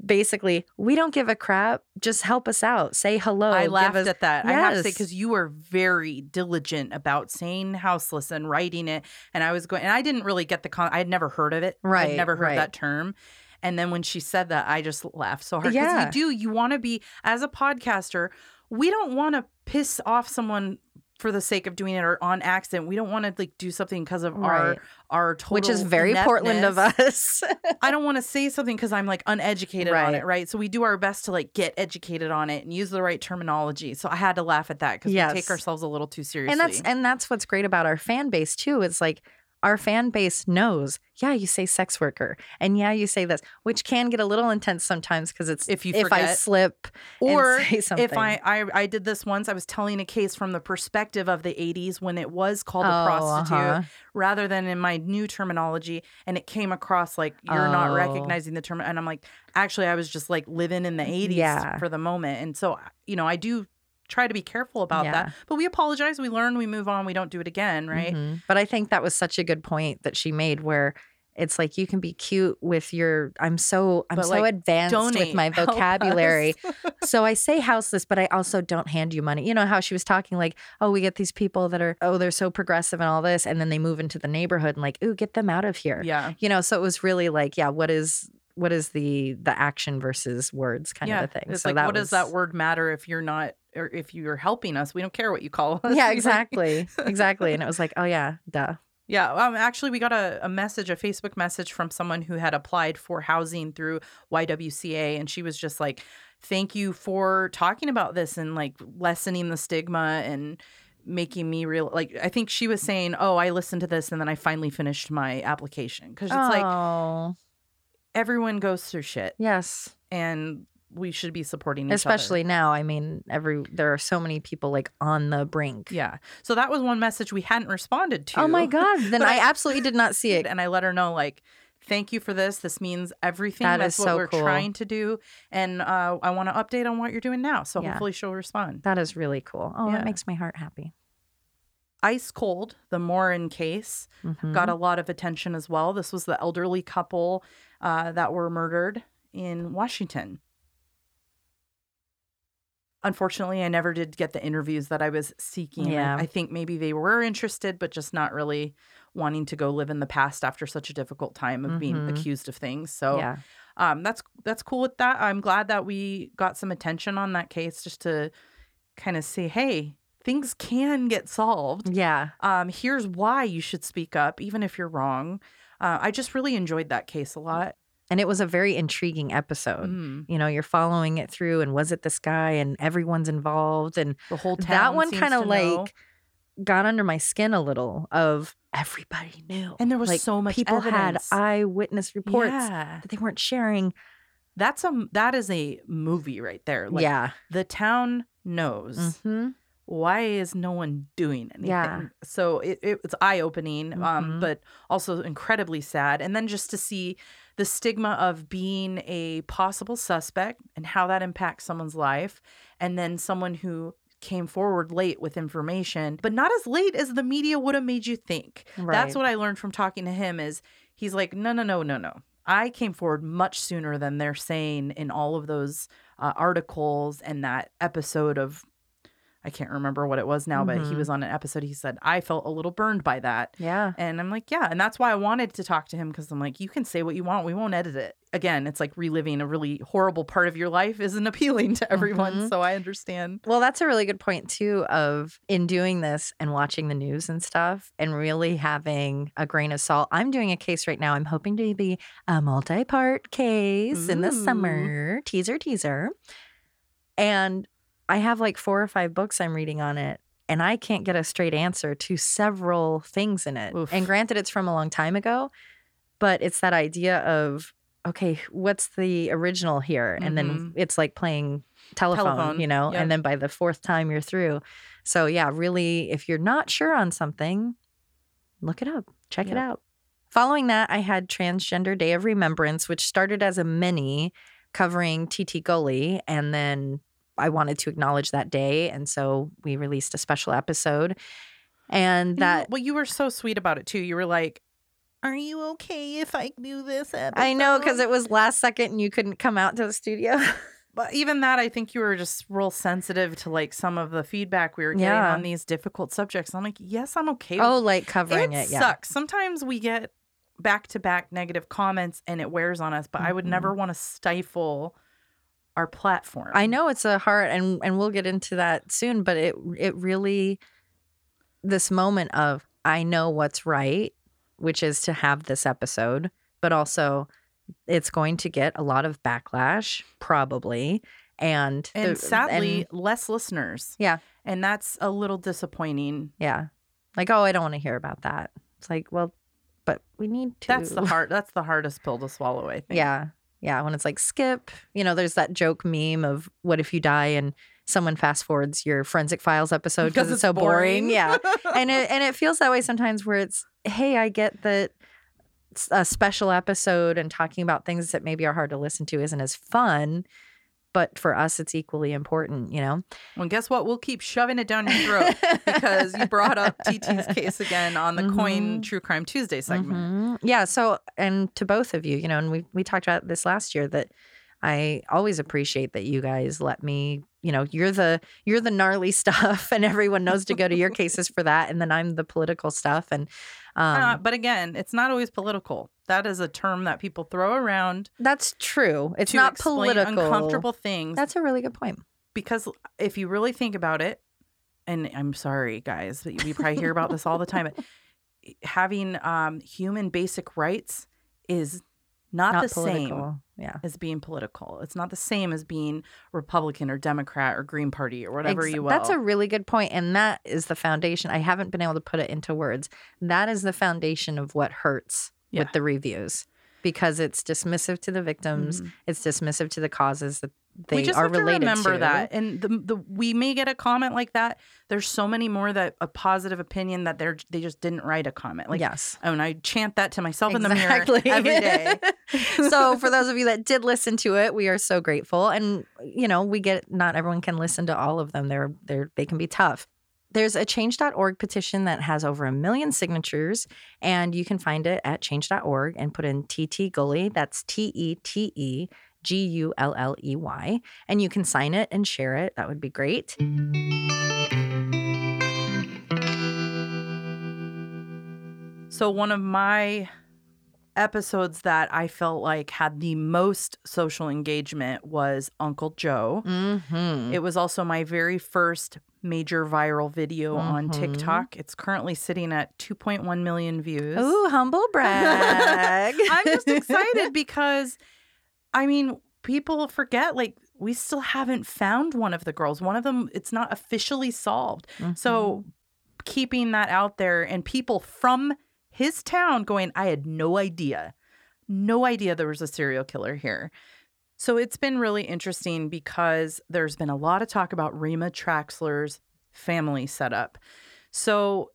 basically, we don't give a crap. Just help us out. Say hello. I laughed us- at that. I have to say because you were very diligent about saying houseless and writing it, and I was going, and I didn't really get the con. I had never heard of it. Right, I'd never heard right. that term. And then when she said that, I just laughed so hard. Yeah. Because you do, you want to be, as a podcaster, we don't want to piss off someone for the sake of doing it or on accident. We don't want to like do something because of our Right. our total which is very Portland of us. I don't want to say something because I'm like uneducated on it, right? So we do our best to like get educated on it and use the right terminology. So I had to laugh at that because we take ourselves a little too seriously. and that's and that's what's great about our fan base too. It's like our fan base knows, yeah, you say sex worker, and yeah, you say this, which can get a little intense sometimes because it's If you if I slip or and say something. if I, I I did this once, I was telling a case from the perspective of the 80s when it was called a Oh, prostitute uh-huh. rather than in my new terminology, and it came across like you're not Oh. recognizing the term. And I'm like, actually, I was just like living in the 80s Yeah. for the moment, and so you know, I do try to be careful about Yeah. that. But we apologize, we learn, we move on, we don't do it again, right? Mhm. But I think that was such a good point that she made where it's like you can be cute with your I'm so I'm But, so like, advanced with my vocabulary. so I say houseless, but I also don't hand you money. You know how she was talking like, oh, we get these people that are oh, they're so progressive and all this, and then they move into the neighborhood and like, ooh, get them out of here. Yeah. You know, so it was really like, yeah, what is what is the the action versus words kind yeah. of a thing. It's so like, that what was, does that word matter if you're not, or if you're helping us? We don't care what you call us. Yeah, exactly. exactly. And it was like, oh yeah, duh. Yeah, um, actually, we got a, a message, a Facebook message from someone who had applied for housing through YWCA, and she was just like, "Thank you for talking about this and like lessening the stigma and making me real." Like, I think she was saying, "Oh, I listened to this and then I finally finished my application because it's like oh, everyone goes through shit, yes. and we should be supporting each other. especially now i mean every there are so many people like on the brink Yeah. So that was one message we hadn't responded to. oh my god then i I- absolutely did not see it and I let her know like thank you for this this means everything That that's is what so we're cool. trying to do and uh, I want to update on what you're doing now so Yeah. hopefully she'll respond that is really cool oh Yeah. that makes my heart happy ice cold the Morin case Mhm. got a lot of attention as well this was the elderly couple uh, that were murdered in Washington Unfortunately, I never did get the interviews that I was seeking. I- Yeah. I think maybe they were interested, but just not really wanting to go live in the past after such a difficult time of being Mhm. accused of things. So, yeah um, that's that's cool with that. I'm glad that we got some attention on that case, just to kind of say, hey, things can get solved. yeah Um, here's why you should speak up, even if you're wrong. Uh, I just really enjoyed that case a lot. And it was a very intriguing episode Mm. you know you're following it through and was it this guy and everyone's involved and The whole town that one kind of to know. like got under my skin a little of everybody knew And there was like, so much people evidence. had eyewitness reports Yeah. that they weren't sharing That's a that is a movie right there. Like, yeah the town knows. hmm Why is no one doing anything? Yeah. So it, it it's eye opening, um, Mhm. but also incredibly sad. And then just to see the stigma of being a possible suspect and how that impacts someone's life, and then someone who came forward late with information, but not as late as the media would have made you think. That's what I learned from talking to him is he's like, no, no, no, no, no. I came forward much sooner than they're saying in all of those uh, articles and that episode of, I can't remember what it was now, but he Mhm. was on an episode. He said, I felt a little burned by that. yeah And I'm like, yeah. And that's why I wanted to talk to him because I'm like, you can say what you want. We won't edit it. Again, it's like reliving a really horrible part of your life isn't appealing to everyone. Mhm. So I understand. Well, that's a really good point too of in doing this and watching the news and stuff and really having a grain of salt. I'm doing a case right now. I'm hoping to be a multi-part case in the summer. Teaser teaser. And I have like four or five books I'm reading on it and I can't get a straight answer to several things in it. Oof. And granted it's from a long time ago, but it's that idea of okay, what's the original here? And then Mhm. it's like playing telephone, Telephone, you know, yep. and then by the fourth time you're through. So yeah, really, if you're not sure on something, look it up, check it out. Following that, I had Transgender Day of Remembrance, which started as a mini covering TeTe Gulley, and then I wanted to acknowledge that day, and so we released a special episode. And that well, you were so sweet about it too. You were like, Are you okay if I do this? I know because it was last second and you couldn't come out to the studio. But even that, I think you were just real sensitive to like some of the feedback we were getting Yeah. on these difficult subjects. I'm like, yes, I'm okay. oh, like covering it. it yeah. sucks. Sometimes we get back to back negative comments and it wears on us, but I would Mhm. never want to stifle our platform. I know it's a hard and and we'll get into that soon, but it it really this moment of I know what's right, which is to have this episode, but also it's going to get a lot of backlash probably and And the- sadly, and- less listeners. Yeah. And that's a little disappointing. yeah. Like, oh, I don't want to hear about that. It's like, well, but we need to. That's the hard that's the hardest pill to swallow, I think. Yeah. Yeah. When it's like skip, you know, there's that joke meme of what if you die and someone fast forwards your forensic files episode because it's, so boring. Yeah. and it and it feels that way sometimes where it's, hey, I get that a special episode and talking about things that maybe are hard to listen to isn't as fun. But for us, it's equally important, you know? Well, guess what? We'll keep shoving it down your throat because you brought up TeTe's case again on the KOIN Mhm. True Crime Tuesday segment. Mhm. Yeah. So, and to both of you, you know, and we we talked about this last year that I always appreciate that you guys let me. You know, you're the you're the gnarly stuff, and everyone knows to go to your cases for that, and then I'm the political stuff, and um, Uh, but again, it's not always political. That is a term that people throw around that's true. It's not political. uncomfortable things. That's a really good point. because if you really think about it, and I'm sorry, guys, but we probably hear about this all the time. But having um, human basic rights is not, Not the same. Yeah. as being political. It's not the same as being Republican or Democrat or Green Party or whatever Ex- you will. That's a really good point, and that is the foundation. I haven't been able to put it into words. That is the foundation of what hurts Yeah. with the reviews because it's dismissive to the victims. Mhm. It's dismissive to the causes that they we just are have to remember to. that, and the, the we may get a comment like that. There's so many more that a positive opinion that they're they just didn't write a comment. Like, yes. oh, and I chant that to myself in the mirror every day. so for those of you that did listen to it, we are so grateful. And you know, we get not everyone can listen to all of them. They're they're they can be tough. There's a change.org petition that has over a million signatures, and you can find it at change.org and put in TeTe Gulley. That's T E T E G U L L E Y. And you can sign it and share it. That would be great. So one of my episodes that I felt like had the most social engagement was Uncle Joe. Mm-hmm. It was also my very first major viral video on Mhm. TikTok. It's currently sitting at 2.1 million views. Ooh, humble brag. I'm just excited because I mean, people forget like we still haven't found one of the girls. One of them it's not officially solved. So mm-hmm. keeping that out there and people from his town going, I had no idea. No idea there was a serial killer here. So it's been really interesting because there's been a lot of talk about Rima Traxler's family setup. So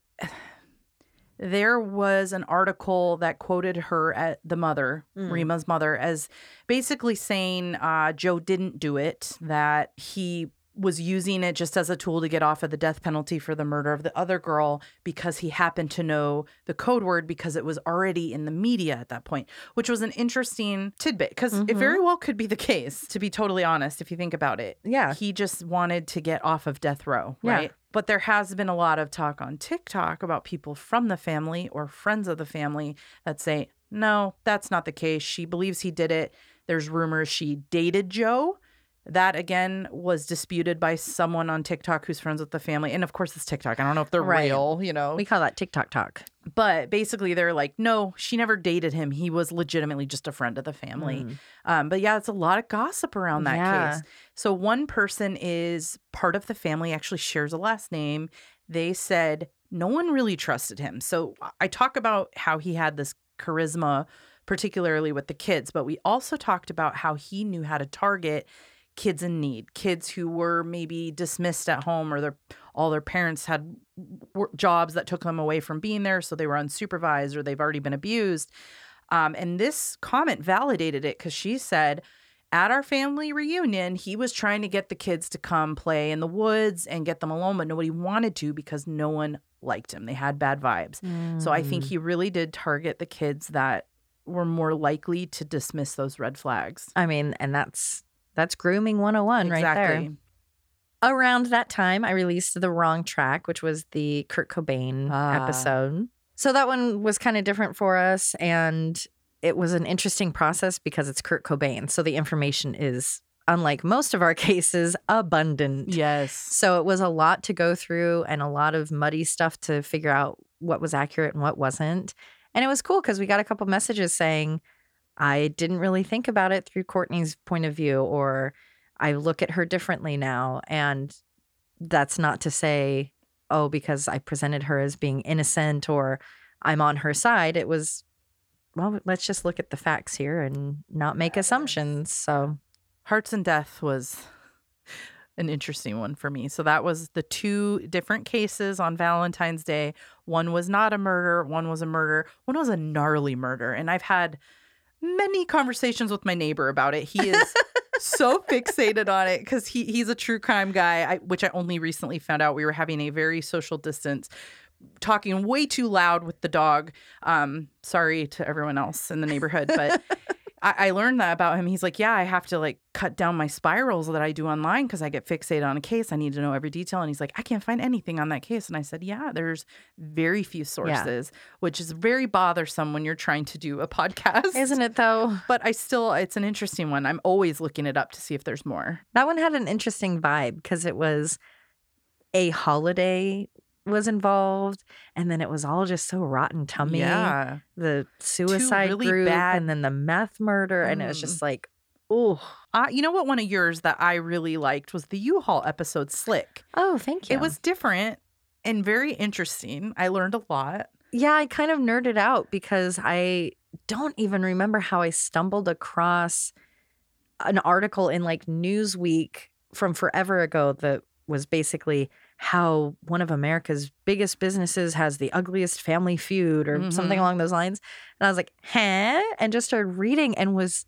there was an article that quoted her at the mother, Mm. Rima's mother, as basically saying uh, Joe didn't do it, that he was using it just as a tool to get off of the death penalty for the murder of the other girl because he happened to know the code word because it was already in the media at that point, which was an interesting tidbit because it Mhm. very well could be the case, to be totally honest, if you think about it. yeah. He just wanted to get off of death row, Yeah. But there has been a lot of talk on TikTok about people from the family or friends of the family that say, no, that's not the case. She believes he did it. There's rumors she dated Joe. That again was disputed by someone on TikTok who's friends with the family. And of course, it's TikTok. I don't know if they're Right. real, you know. We call that TikTok talk. but basically, they're like, no, she never dated him. He was legitimately just a friend of the family. Mm. Um, but yeah, it's a lot of gossip around that Yeah. case. So one person is part of the family, actually shares a last name. They said no one really trusted him. So I talk about how he had this charisma, particularly with the kids, but we also talked about how he knew how to target kids in need, kids who were maybe dismissed at home or their all their parents had jobs that took them away from being there, so they were unsupervised or they've already been abused. Um, and this comment validated it because she said, at our family reunion, he was trying to get the kids to come play in the woods and get them alone, but nobody wanted to because no one liked him. They had bad vibes. So I think Mm. he really did target the kids that were more likely to dismiss those red flags. I mean, and that's that's grooming 101 right there. Around that time, I released The Wrong Track, which was the Kurt Cobain Ah. episode. So that one was kind of different for us. And it was an interesting process because it's Kurt Cobain. So the information is, unlike most of our cases, abundant. Yes. So it was a lot to go through and a lot of muddy stuff to figure out what was accurate and what wasn't. And it was cool because we got a couple messages saying, I didn't really think about it through Courtney's point of view, or I look at her differently now. And that's not to say, oh, because I presented her as being innocent or I'm on her side. It was, well, let's just look at the facts here and not make assumptions. So, Hearts and Death was an interesting one for me. So that was the two different cases on Valentine's Day. One was not a murder, one was a murder, one was a gnarly murder. And I've had many conversations with my neighbor about it. He is so fixated on it because he he's a true crime guy, I, which I only recently found out. We were having a very social distance, talking way too loud with the dog. Um, sorry to everyone else in the neighborhood, but I, I learned that about him. He's like, yeah, I have to like cut down my spirals that I do online because I get fixated on a case. I need to know every detail. And he's like, I can't find anything on that case. And I said, yeah, there's very few sources, which is very bothersome when you're trying to do a podcast. isn't it though? But I still, it's an interesting one. I'm always looking it up to see if there's more. That one had an interesting vibe because it was a holiday was involved and then it was all just so rotten tummy Yeah. the suicide really group bad- and then the meth murder and it was Mm. just like oh Uh, you know what? One of yours that I really liked was the U-Haul episode Slick. oh thank you It was different and very interesting. I learned a lot. yeah i kind of nerded out because i don't even remember how i stumbled across an article in like newsweek from forever ago that was basically how one of America's biggest businesses has the ugliest family feud or something Mhm. along those lines. And I was like, huh? And just started reading and was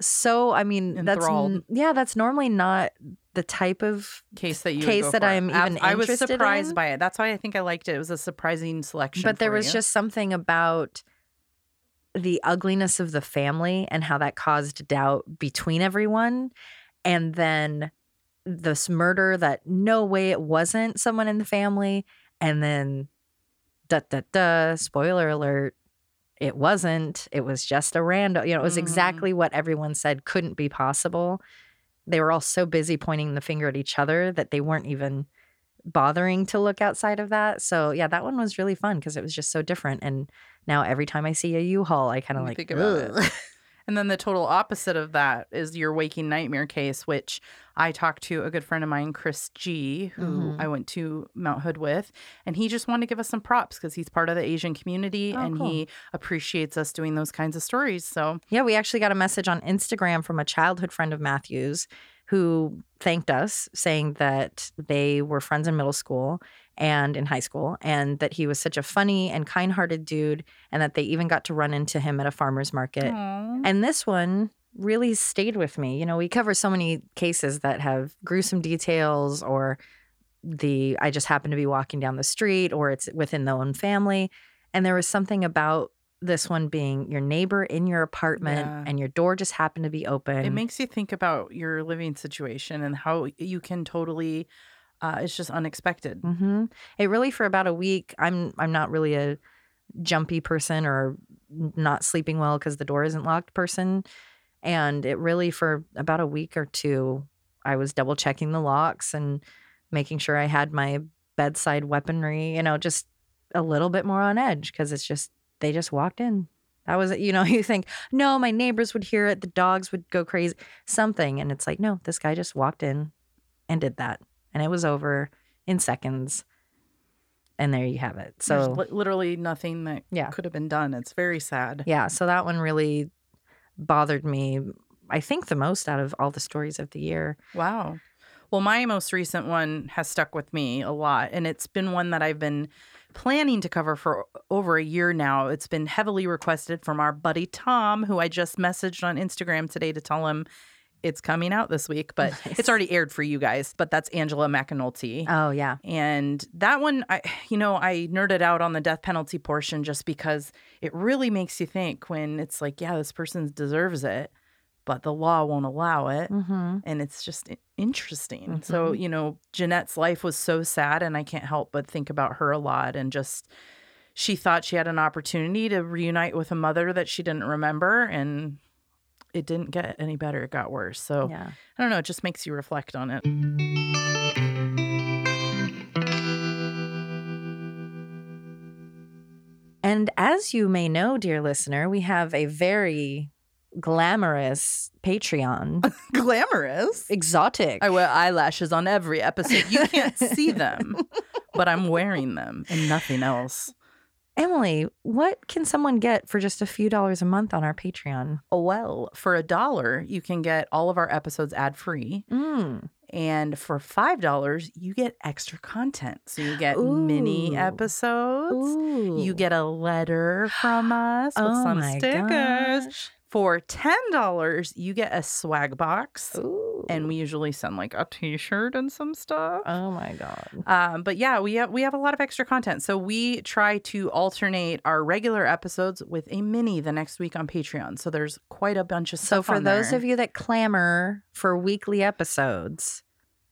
so, I mean, that's, Enthralled. n- yeah, that's normally not the type of, case that you Case that. I'm even I was surprised in. by it. That's why I think I liked it. It was a surprising selection. but there was you. just something about the ugliness of the family and how that caused doubt between everyone. And then this murder that no way it wasn't someone in the family. And then, da da da, spoiler alert, it wasn't. It was just a random, you know, it was Mhm. exactly what everyone said couldn't be possible. They were all so busy pointing the finger at each other that they weren't even bothering to look outside of that. So yeah, that one was really fun because it was just so different. And now every time I see a U-Haul, I kind of like think about it. And then the total opposite of that is your waking nightmare case, which I talked to a good friend of mine, Chris G, who Mhm. I went to Mount Hood with, and he just wanted to give us some props because he's part of the Asian community Oh, and cool. he appreciates us doing those kinds of stories. So Yeah, we actually got a message on Instagram from a childhood friend of Matthew's who thanked us, saying that they were friends in middle school and in high school, and that he was such a funny and kind hearted dude, and that they even got to run into him at a farmer's market. Aw. And this one really stayed with me. You know, we cover so many cases that have gruesome details or the I just happen to be walking down the street or it's within the own family. And there was something about this one being your neighbor in your apartment Yeah. and your door just happened to be open. it makes you think about your living situation and how you can totally, uh, it's just unexpected. hmm It really for about a week. I'm I'm not really a jumpy person or not sleeping well because the door isn't locked person, and it really for about a week or two, I was double checking the locks and making sure I had my bedside weaponry. You know, just a little bit more on edge because it's just they just walked in. That was you know you think no my neighbors would hear it the dogs would go crazy something and it's like no this guy just walked in and did that and it was over in seconds. And there you have it. So li- literally nothing that Yeah. could have been done. It's very sad. yeah, so that one really bothered me. I think the most out of all the stories of the year. Wow. Well, my most recent one has stuck with me a lot, and it's been one that I've been planning to cover for over a year now. It's been heavily requested from our buddy Tom, who I just messaged on Instagram today to tell him It's coming out this week, but Nice. it's already aired for you guys. But that's Angela McAnulty. Oh yeah. And that one, I, you know, I nerded out on the death penalty portion just because it really makes you think when it's like, yeah, this person deserves it, but the law won't allow it. Mm-hmm. And it's just interesting. So, you know, Jeanette's life was so sad, and I can't help but think about her a lot. And just, she thought she had an opportunity to reunite with a mother that she didn't remember. And it didn't get any better. It got worse. So Yeah. I don't know. It just makes you reflect on it. And as you may know, dear listener, we have a very glamorous Patreon, Glamorous. exotic. I wear eyelashes on every episode. You can't see them, but I'm wearing them and nothing else. Emily, what can someone get for just a few dollars a month on our Patreon? Oh, well, for a dollar, you can get all of our episodes ad free. Mm. And for $5, you get extra content. So you get mini episodes. Ooh. You get a letter from us with oh some stickers. gosh. For $10, you get a swag box. Ooh. And we usually send like a t shirt and some stuff. oh my god. Um, but yeah, we have we have a lot of extra content. So we try to alternate our regular episodes with a mini the next week on Patreon. So there's quite a bunch of So for those there. of you that clamor for weekly episodes,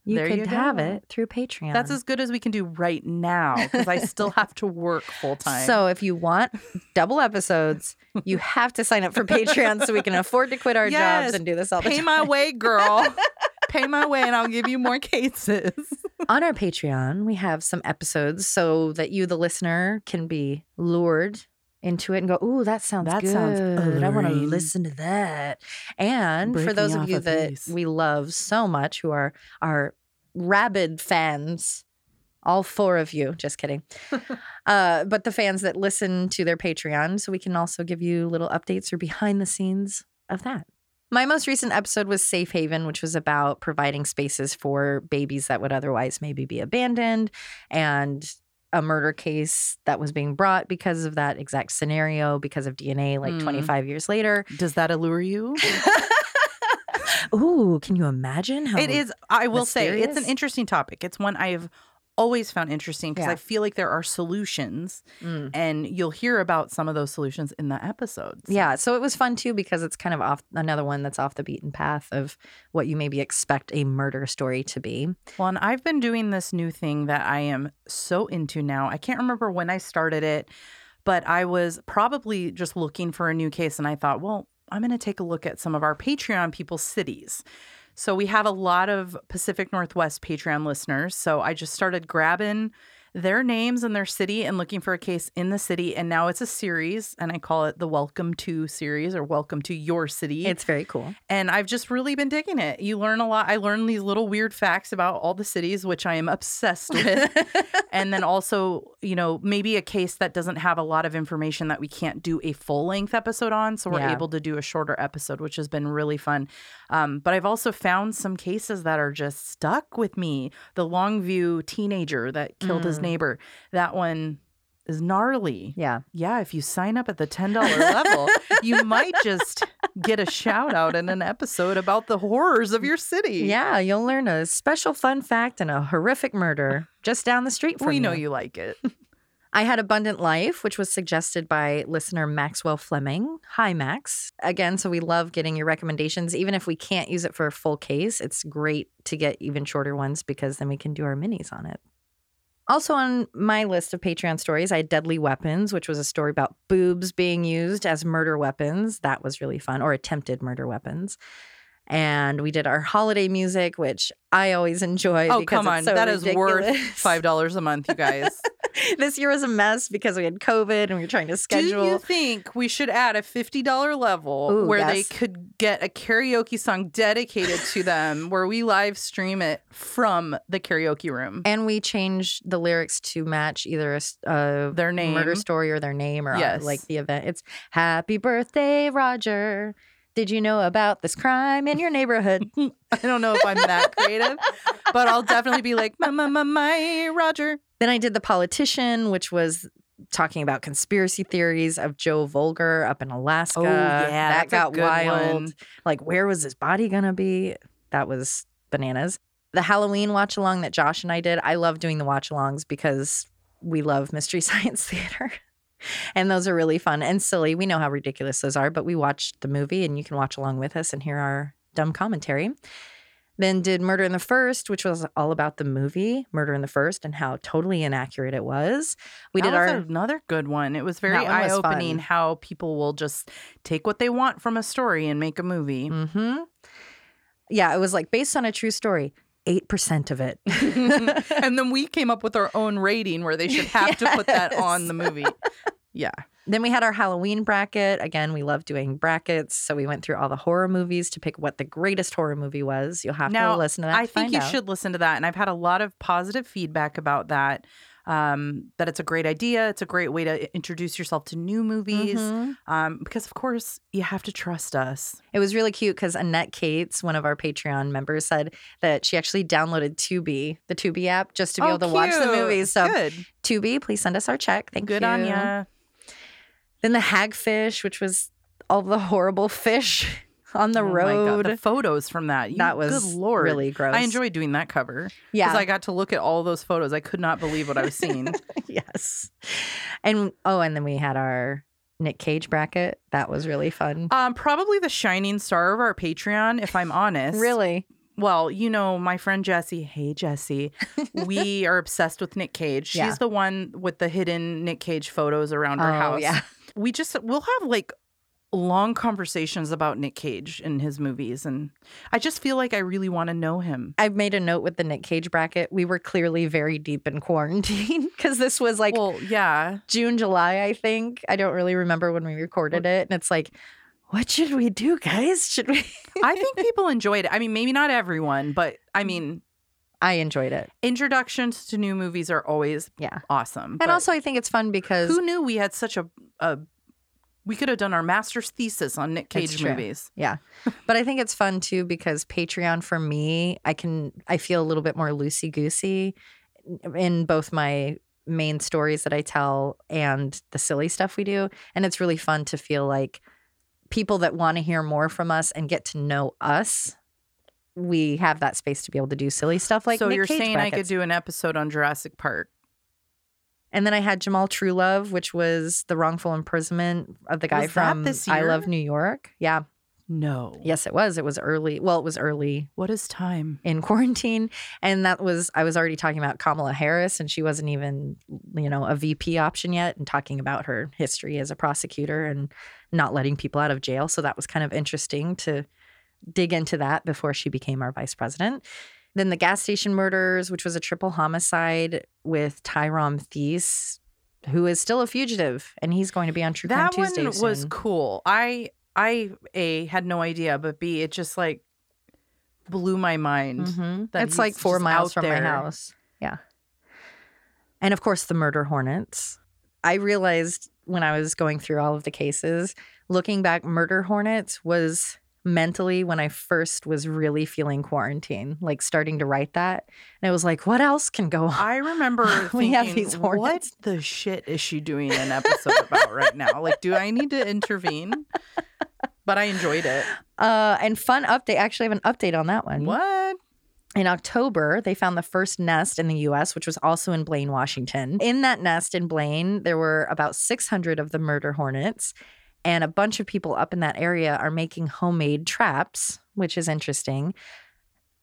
you There could you have it through Patreon. that's as good as we can do right now because I still have to work full time. So if you want double episodes, you have to sign up for Patreon so we can afford to quit our Yes. jobs and do this all the pay time. my way, girl. pay my way, and I'll give you more cases. On our Patreon, we have some episodes so that you, the listener, can be lured into it and go, "Ooh, that sounds good. That sounds good. sounds I want to listen to that." And for those of you a that piece. we love so much, who are our rabid fans, all four of you, just kidding. uh, but the fans that listen to their Patreon, so we can also give you little updates or behind the scenes of that. My most recent episode was Safe Haven, which was about providing spaces for babies that would otherwise maybe be abandoned and a murder case that was being brought because of that exact scenario, because of DNA, like Mm. 25 years later. Does that allure you? Ooh, can you imagine how It is. I will say it's an interesting topic. It's one I've always found interesting because Yeah. I feel like there are solutions, Mm. and you'll hear about some of those solutions in the episodes. Yeah, so it was fun too because it's kind of off another one that's off the beaten path of what you maybe expect a murder story to be. Well, and I've been doing this new thing that I am so into now. I can't remember when I started it, but I was probably just looking for a new case and I thought, well, I'm going to take a look at some of our Patreon people's cities. So we have a lot of Pacific Northwest Patreon listeners. So I just started grabbing their names and their city and looking for a case in the city. And now it's a series, and I call it the Welcome to series or Welcome to Your City. It's very cool. And I've just really been digging it. You learn a lot. I learned these little weird facts about all the cities, which I am obsessed with. and then also, you know, maybe a case that doesn't have a lot of information that we can't do a full length episode on. So we're Yeah. able to do a shorter episode, which has been really fun. Um, but I've also found some cases that are just stuck with me. The Longview teenager that killed his Mm. Mm-hmm. neighbor, that one is gnarly. yeah. Yeah, if you sign up at the $10 level, you might just get a shout out in an episode about the horrors of your city. Yeah, you'll learn a special fun fact and a horrific murder just down the street from We know you like it. I had Abundant Life, which was suggested by listener Maxwell Fleming. Hi, Max. Again, so we love getting your recommendations. Even if we can't use it for a full case, it's great to get even shorter ones because then we can do our minis on it. Also, on my list of Patreon stories, I had Deadly Weapons, which was a story about boobs being used as murder weapons. That was really fun, or attempted murder weapons. And we did our holiday music, which I always enjoy. Oh, come on. so that is worth $5 a month, you guys. this year was a mess because we had COVID and we were trying to schedule. Do you think we should add a $50 level Ooh, where they could get a karaoke song dedicated to them where we live stream it from the karaoke room? and we change the lyrics to match either a, a Their murder story or their name or uh, Yes. like the event. It's Happy Birthday, Roger. Did you know about this crime in your neighborhood? I don't know if I'm that creative, but I'll definitely be like, my, my, my, my, Roger. Then I did The Politician, which was talking about conspiracy theories of Joe Vogler up in Alaska. Oh, yeah, that got wild. one. Like, where was his body gonna be? That was bananas. The Halloween watch along that Josh and I did, I love doing the watch alongs because we love Mystery Science Theater. and those are really fun and silly. We know how ridiculous those are, but we watched the movie and you can watch along with us and hear our dumb commentary. Then did Murder in the First, which was all about the movie Murder in the First and how totally inaccurate it was. We that did was our another good one. It was very eye opening how people will just take what they want from a story and make a movie. Mm-hmm. Yeah, it was like based on a true story. Eight percent of it. and then we came up with our own rating where they should have to put that on the movie. Yeah. Then we had our Halloween bracket. Again, we love doing brackets, so we went through all the horror movies to pick what the greatest horror movie was. You'll have Now, to listen to that. I to think you out. should listen to that. And I've had a lot of positive feedback about that. Um, that it's a great idea. It's a great way to introduce yourself to new movies. Mhm. Um, because of course you have to trust us. It was really cute because Annette Cates, one of our Patreon members, said that she actually downloaded Tubi, the Tubi app, just to be Oh, able to watch the movies. So good, Tubi, please send us our check. Thank good you. on ya. Then the hagfish, which was all the horrible fish on the Oh road. the photos from that. You, that was really gross. I enjoyed doing that cover. Yeah. Because I got to look at all those photos. I could not believe what I was seeing. yes. And oh, and then we had our Nick Cage bracket. That was really fun. um, probably the shining star of our Patreon, if I'm honest. really? Well, you know, my friend Jesse, Hey, Jesse, we are obsessed with Nick Cage. She's Yeah. the one with the hidden Nick Cage photos around her Oh, house. yeah. We just, we'll have like long conversations about Nick Cage and his movies. And I just feel like I really want to know him. I've made a note with the Nick Cage bracket. We were clearly very deep in quarantine because this was like well, yeah. June, July, I think. I don't really remember when we recorded it. And it's like, what should we do, guys? Should we? I think people enjoyed it. I mean, maybe not everyone, but I mean, I enjoyed it. introductions to new movies are always Yeah. awesome. And also, I think it's fun because who knew we had such a, a we could have done our master's thesis on Nick Cage movies. Yeah. But I think it's fun too because Patreon for me, I can I feel a little bit more loosey goosey in both my main stories that I tell and the silly stuff we do. And it's really fun to feel like people that want to hear more from us and get to know us. We have that space to be able to do silly stuff like so Nick you're Cage saying I could do an episode on Jurassic Park? And then I had Jamal Truelove, which was the wrongful imprisonment of the guy Was from I? Love New York. Yeah. No. Yes, it was. It was early. Well, it was early What is time? in quarantine. And that was, I was already talking about Kamala Harris, and she wasn't even, you know, a VP option yet, and talking about her history as a prosecutor and not letting people out of jail. So that was kind of interesting to dig into that before she became our vice president. Then the gas station murders, which was a triple homicide with Tyrone Thies, who is still a fugitive, and he's going to be on True Crime That Tuesday one was soon. cool. I I a had no idea, but b it just like blew my mind. Mhm. that It's like four miles from my house. Yeah. And of course, the murder hornets. I realized when I was going through all of the cases, looking back, murder hornets was mentally when I first was really feeling quarantine, like starting to write that. And it was like, what else can go on? I remember We thinking, have these what hornets." the shit is she doing an episode about right now? Like, do I need to intervene? But I enjoyed it. Uh, and fun update. Actually, I have an update on that one. What? In October, they found the first nest in the US, which was also in Blaine, Washington. In that nest in Blaine, there were about 600 of the murder hornets, and a bunch of people up in that area are making homemade traps, which is interesting.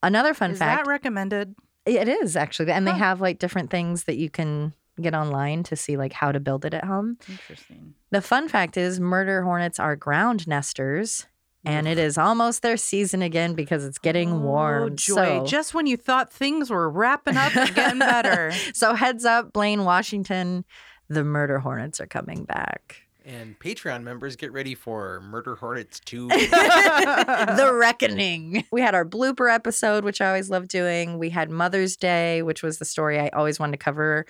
Another fun is fact that recommended? it is actually, and they have like different things that you can get online to see like how to build it at home. Interesting. The fun fact is, murder hornets are ground nesters. And it is almost their season again because it's getting Oh, warm. joy! So- Just when you thought things were wrapping up and getting better. so heads up, Blaine, Washington, the murder hornets are coming back. And Patreon members get ready for Murder Hornets 2. the reckoning. We had our blooper episode, which I always love doing. We had Mother's Day, which was the story I always wanted to cover.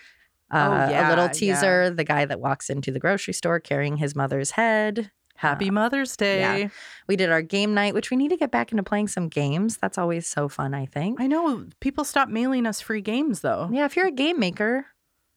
Uh, Oh, a yeah, little yeah. teaser the guy that walks into the grocery store carrying his mother's head. Happy Mother's Day. We did our game night, which we need to get back into playing some games. That's always so fun, I think. I know people stop mailing us free games though. Yeah, if you're a game maker,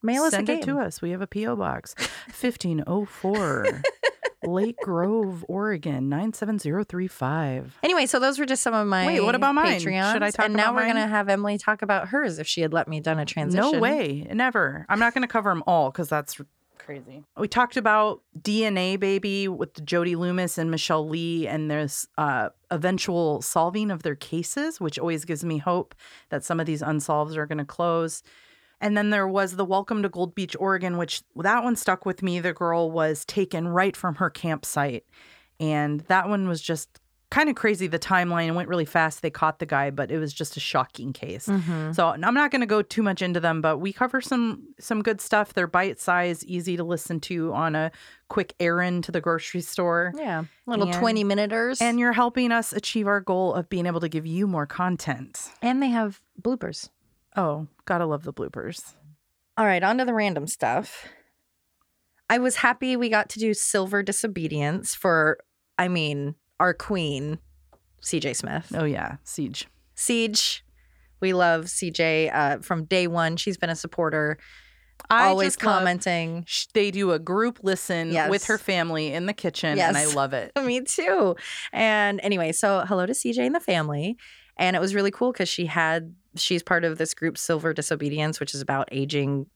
mail us Send it to us. We have a PO box, fifteen oh four, Lake Grove, Oregon nine seven zero three five. Anyway, so those were just some of my Wait, what about mine? Patreons. Should I talk And now about we're mine? gonna have Emily talk about hers if she had let me done a transition. No way, never. I'm not going to cover them all because that's crazy. We talked about DNA Baby with Jody Loomis and Michelle Lee and this uh, eventual solving of their cases, which always gives me hope that some of these unsolves are going to close. And then there was the Welcome to Gold Beach, Oregon, which that one stuck with me. The girl was taken right from her campsite. And that one was just kind of crazy. The timeline went really fast. They caught the guy, but it was just a shocking case. Mhm. So I'm not going to go too much into them, but we cover some some good stuff. They're bite size, easy to listen to on a quick errand to the grocery store. Yeah, little And- twenty minuters, And you're helping us achieve our goal of being able to give you more content. and they have bloopers. Oh, gotta love the bloopers. All right, on to the random stuff. I was happy we got to do Silver Disobedience for, I mean, our queen, CJ Smith. Oh yeah, Siege. Siege, we love CJ uh, from day one. She's been a supporter, I always love- commenting. sh- They do a group listen with her family in the kitchen, and I love it. Me too. And anyway, so hello to CJ and the family. And it was really cool because she had, she's part of this group, Silver Disobedience, which is about aging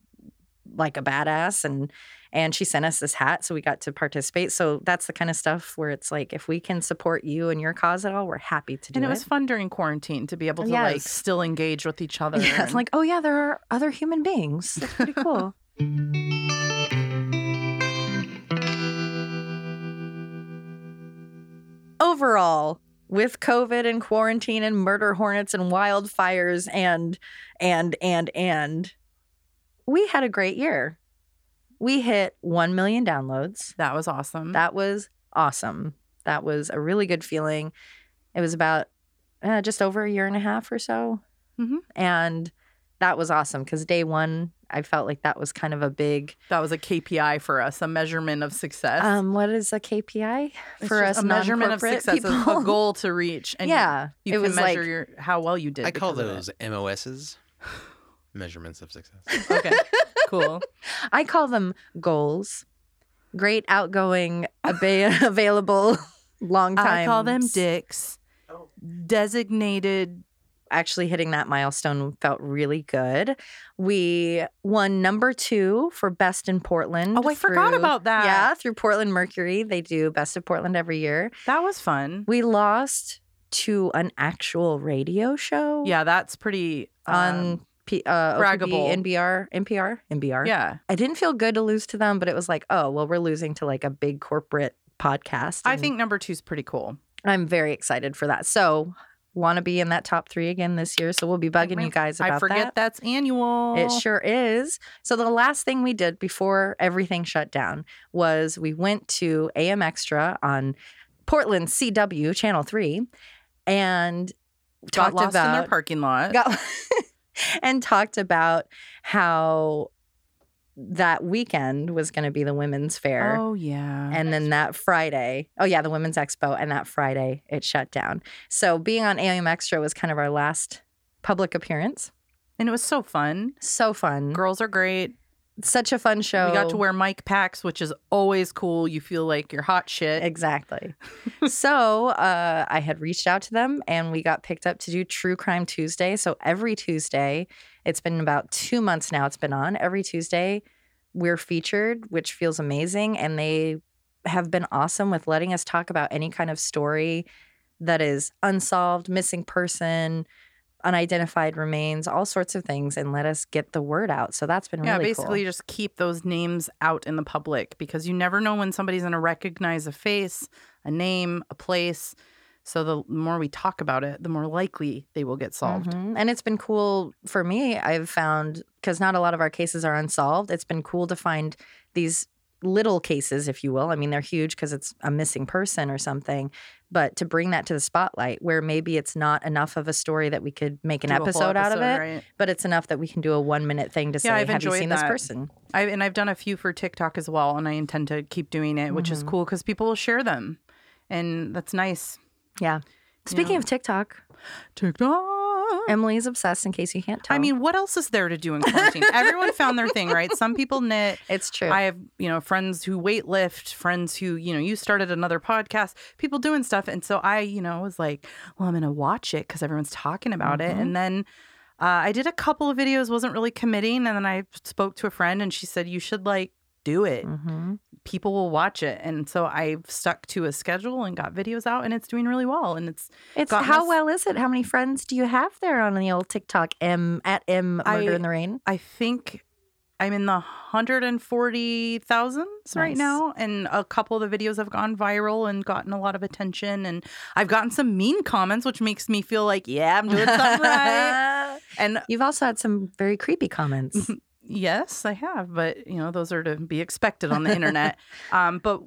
like a badass. And, and she sent us this hat. So we got to participate. So that's the kind of stuff where it's like, if we can support you and your cause at all, we're happy to do it And it it. was fun during quarantine to be able to like still engage with each other. yeah, it's like, oh yeah, there are other human beings. That's pretty cool. Overall, with COVID and quarantine and murder hornets and wildfires and and and and we had a great year. We hit 1 million downloads. that was awesome. That was awesome. That was a really good feeling. It was about uh, just over a year and a half or so. Mhm. And that was awesome because day one, I felt like that was kind of a big. that was a KPI for us, a measurement of success. Um, what is a KPI It's for us? a measurement of success, a- a goal to reach. And yeah, you, it can was measure like your how well you did. I call because of it. those MOSs measurements of success. Okay, cool. I call them goals. Great, outgoing, ava- available, long time. I call them dicks. Designated. Actually hitting that milestone felt really good. We won number two for Best in Portland. Oh, I forgot about that. Yeah, through Portland Mercury. They do Best of Portland every year. That was fun. We lost to an actual radio show Yeah, that's pretty. on um, P, uh, braggable. OPB, NBR, NPR, NBR. yeah, I didn't feel good to lose to them, but it was like, oh, well, we're losing to like a big corporate podcast. I think number two is pretty cool. I'm very excited for that. So, want to be in that top three again this year. So, we'll be bugging you guys about I forget that. that's annual. It sure is. So the last thing we did before everything shut down was we went to AM Extra on Portland CW Channel 3 and got talked lost in about their parking lot. got- and talked about how that weekend was going to be the women's fair. oh yeah. And then that Friday, oh yeah, the Women's Expo, and that Friday it shut down. So being on AM Extra was kind of our last public appearance. and it was so fun. So fun. Girls are great. Such a fun show. We got to wear mic packs, which is always cool. You feel like you're hot shit. Exactly. so uh, I had reached out to them and we got picked up to do True Crime Tuesday. So every Tuesday, it's been about two months now, it's been on. Every Tuesday, we're featured, which feels amazing. And they have been awesome with letting us talk about any kind of story that is unsolved, missing person, unidentified remains, all sorts of things, and let us get the word out. So that's been yeah, really basically cool. just keep those names out in the public because you never know when somebody's going to recognize a face, a name, a place. So the more we talk about it, the more likely they will get solved. Mhm. And it's been cool for me. I've found because not a lot of our cases are unsolved. It's been cool to find these little cases, if you will. I mean, they're huge because it's a missing person or something, but to bring that to the spotlight where maybe it's not enough of a story that we could make an whole episode, out of it, right? but it's enough that we can do a one minute thing to say, Yeah, I've Have you seen this person? I, and I've done a few for TikTok as well, and I intend to keep doing it, which is Mhm. cool because people will share them, and that's nice. Yeah. Speaking Yeah. of TikTok, TikTok. Emily's obsessed. In case you can't tell, I mean, what else is there to do in quarantine? Everyone found their thing, right? Some people knit. it's true. I have, you know, friends who weight lift, friends who, you know, you started another podcast, people doing stuff. And so I, you know, was like, well, I'm going to watch it because everyone's talking about it. Mhm. And then uh, I did a couple of videos, wasn't really committing. And then I spoke to a friend and she said, you should like do it. hmm People will watch it. And so I've stuck to a schedule and got videos out and it's doing really well. And it's, It's how us- well is it? How many friends do you have there on the old TikTok? M at M Murder in the Rain. I think I'm in the 140,000s right now. And a couple of the videos have gone viral and gotten a lot of attention. And I've gotten some mean comments, which makes me feel like, yeah, I'm doing something right. And You've also had some very creepy comments. yes, I have. But, you know, those are to be expected on the internet. Um, but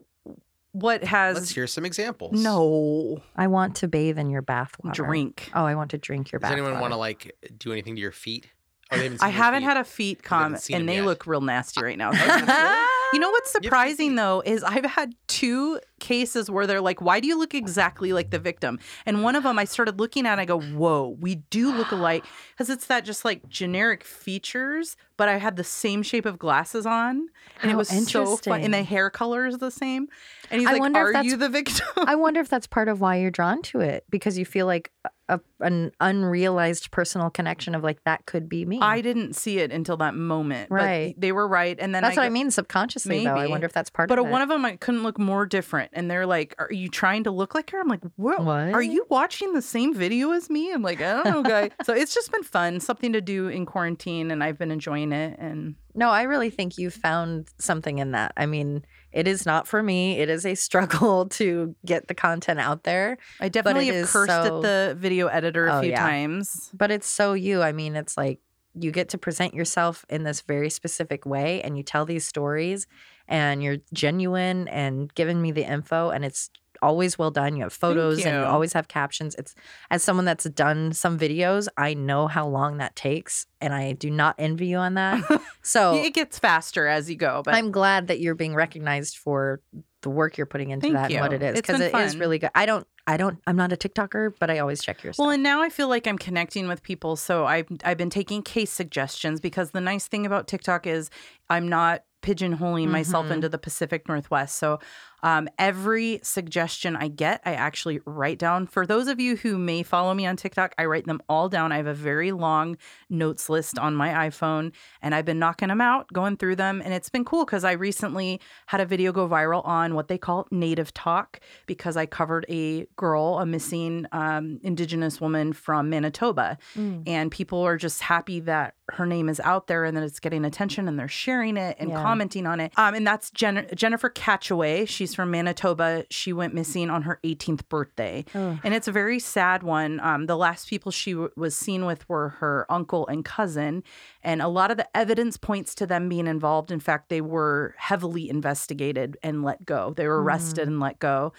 what has. Let's hear some examples. no I want to bathe in your bathwater. drink. Oh, I want to drink your bath. Does anyone bathwater. want to like do anything to your feet? Oh, they haven't I seen your haven't feet. had a feet You comment, and they yet. look real nasty right now. really? You know what's You have to surprising though is I've had two cases where they're like, "Why do you look exactly like the victim?" And one of them I started looking at, and I go, "Whoa, we do look alike," because it's that just like generic features. But I had the same shape of glasses on, and it was so fun. And the hair color is the same. And he's I like, wonder if "Are that's- you the victim?" I wonder if that's part of why you're drawn to it because you feel like uh, a, an unrealized personal connection of like that could be me. I didn't see it until that moment. Right. But they were right, and then that's I what I mean subconsciously though. I wonder if that's part But of it. one of them, I couldn't look more different. And they're like, Are you trying to look like her? I'm like, What? Are you watching the same video as me? I'm like, I don't know, guy. so it's just been fun, something to do in quarantine, and I've been enjoying it. And No, I really think you found something in that. I mean, it is not for me. It is a struggle to get the content out there, I definitely have cursed so- at the video editor a Oh, few yeah. times. but it's so you. I mean, it's like you get to present yourself in this very specific way and you tell these stories and you're genuine and giving me the info and it's always well done. You have photos and you you. always have captions. It's as someone that's done some videos, I know how long that takes and I do not envy you on that. So It gets faster as you go, but I'm glad that you're being recognized for the work you're putting into Thank that and what it is because it is fun. really good. I don't, I don't, I'm not a TikToker, but I always check your stuff. Well, and now I feel like I'm connecting with people. So I've I've been taking case suggestions because the nice thing about TikTok is I'm not pigeonholing myself Mhm. into the Pacific Northwest. So um, every suggestion I get, I actually write down. For those of you who may follow me on TikTok, I write them all down. I have a very long notes list on my iPhone, and I've been knocking them out, going through them, and it's been cool because I recently had a video go viral on what they call Native Talk because I covered a girl, a missing um, Indigenous woman from Manitoba, Mm. and people are just happy that her name is out there and that it's getting attention and they're sharing it and Yeah. commenting on it. Um, and that's Jen- Jennifer Catcheway. She's from Manitoba. She went missing on her 18th birthday. Ugh. And it's a very sad one. Um, the last people she w- was seen with were her uncle and cousin. And a lot of the evidence points to them being involved. In fact, they were heavily investigated and let go. They were arrested and let go.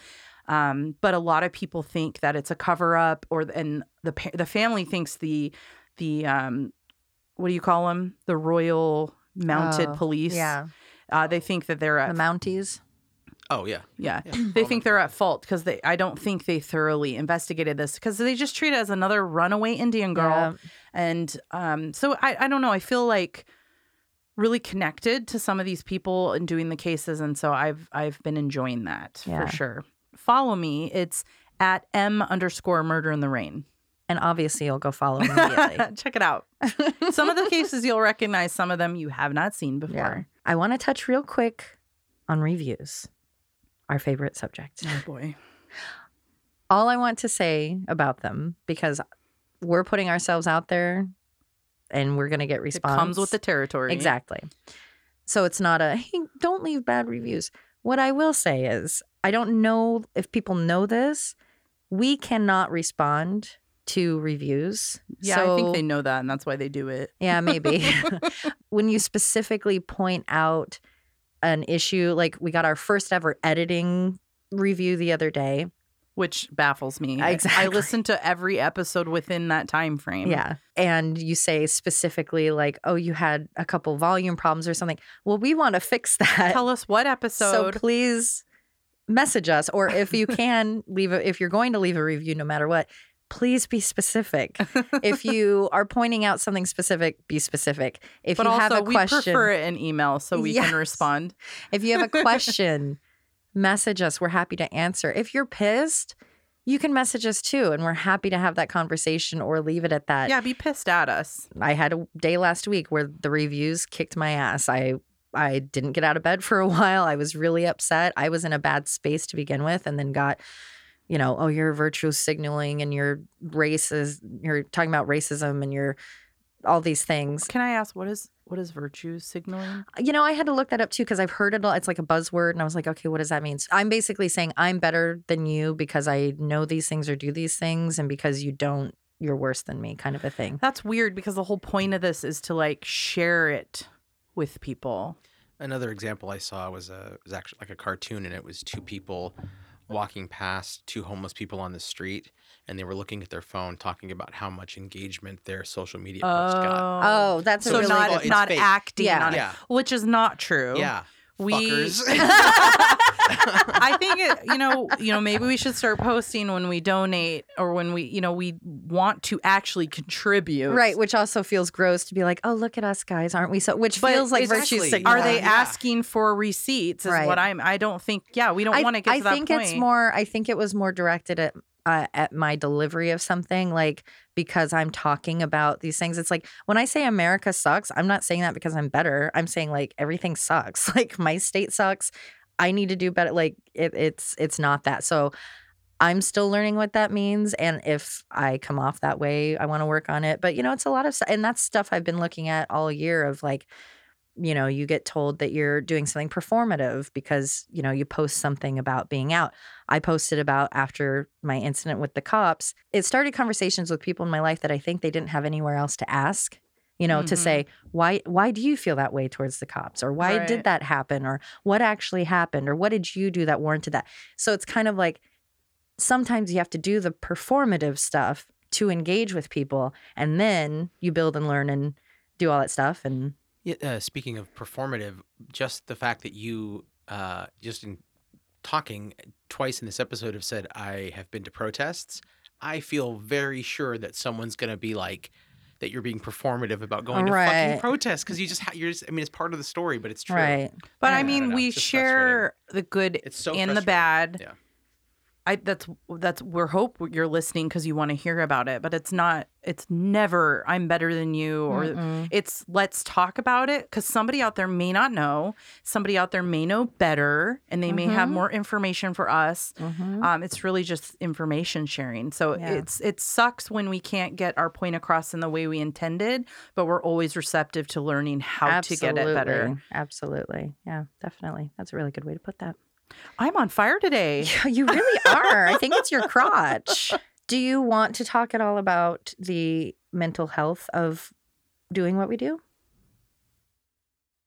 Um, but a lot of people think that it's a cover up, or and the the family thinks the the um, what do you call them? The Royal Mounted Oh, Police. Yeah. Uh, they think that they're at The Mounties. Oh yeah. yeah. Yeah. They think they're at fault because they I don't think they thoroughly investigated this because they just treat it as another runaway Indian girl. Yeah. And um so I, I don't know, I feel like really connected to some of these people and doing the cases and so I've I've been enjoying that Yeah. for sure. Follow me. It's at M underscore murder in the rain. And obviously, you'll go follow immediately. Check it out. some of the cases you'll recognize, some of them you have not seen before. yeah. I want to touch real quick on reviews, our favorite subject. Oh boy. All I want to say about them, because we're putting ourselves out there and we're going to get It response. comes with the territory. Exactly. So it's not a, hey, don't leave bad reviews. What I will say is, I don't know if people know this. We cannot respond to reviews. Yeah, I think they know that and that's why they do it. Yeah, maybe. when you specifically point out an issue, like we got our first ever editing review the other day. which baffles me. I- I listen to every episode within that time frame. Yeah. And you say specifically, like, oh, you had a couple volume problems or something. Well, we want to fix that. Tell us what episode. So please message us, or if you can leave a, if you're going to leave a review, no matter what, please be specific. if you are pointing out something specific, be specific. If but you also, have a question, we prefer in email so we Yes. can respond. if you have a question, message us. We're happy to answer. If you're pissed, you can message us too, and we're happy to have that conversation or leave it at that. Yeah, be pissed at us. I had a day last week where the reviews kicked my ass. I I didn't get out of bed for a while. I was really upset. I was in a bad space to begin with and then got you know, oh, you're virtue signaling and you're racist, you're talking about racism and you're all these things. Can I ask what is what is virtue signaling? Uh, you know, I had to look that up too because I've heard it. a- It's like a buzzword, and I was like, okay, what does that mean? So I'm basically saying I'm better than you because I know these things or do these things, and because you don't, you're worse than me, kind of a thing. That's weird because the whole point of this is to like share it with people. Another example I saw was a was actually like a cartoon, and it was two people walking past two homeless people on the street, and they were looking at their phone, talking about how much engagement their social media post got. Oh, that's so a really not Well, it's not fake. acting Yeah. on it, Yeah. which is not true. Yeah, we. fuckers. I think it, you know, you know, maybe we should start posting when we donate or when we, you know, we want to actually contribute. right, which also feels gross to be like, oh, look at us guys, aren't we? So, which But feels like virtue signaling. Are they Yeah. asking for receipts? Is Right. what I'm. I don't think. Yeah, we don't I, want to get I to that think point. it's more. I think it was more directed at uh, at my delivery of something, like because I'm talking about these things. It's like when I say America sucks, I'm not saying that because I'm better. I'm saying like everything sucks. Like my state sucks. I need to do better. Like it, it's it's not that. So I'm still learning what that means, and if I come off that way, I want to work on it. But you know, it's a lot of stuff, and that's stuff I've been looking at all year. Of like you know, you get told that you're doing something performative because, you know, you post something about being out. I posted about after my incident with the cops. It started conversations with people in my life that I think they didn't have anywhere else to ask. You know, to Mhm. say why why do you feel that way towards the cops or why Right. did that happen or what actually happened or what did you do that warranted that? So it's kind of like sometimes you have to do the performative stuff to engage with people and then you build and learn and do all that stuff and Yeah, uh, speaking of performative, just the fact that you, uh, just in talking twice in this episode, have said I have been to protests. I feel very sure that someone's gonna be like that you're being performative about going to Right. fucking protests because you just ha- you're just. I mean, it's part of the story, but it's true. right. But I I mean, we share the good It's so and the bad. Yeah. I that's that's we're hope you're listening because you want to hear about it, but it's not. It's never I'm better than you or Mm-mm. it's let's talk about it because somebody out there may not know, somebody out there may know better, and they may have Mhm. more information for us. Mhm. Um, it's really just information sharing. So Yeah. it's it sucks when we can't get our point across in the way we intended, but we're always receptive to learning how to get it better. Absolutely. Absolutely. Yeah, definitely. That's a really good way to put that. I'm on fire today. Yeah, you really are. I think it's your crotch. Do you want to talk at all about the mental health of doing what we do?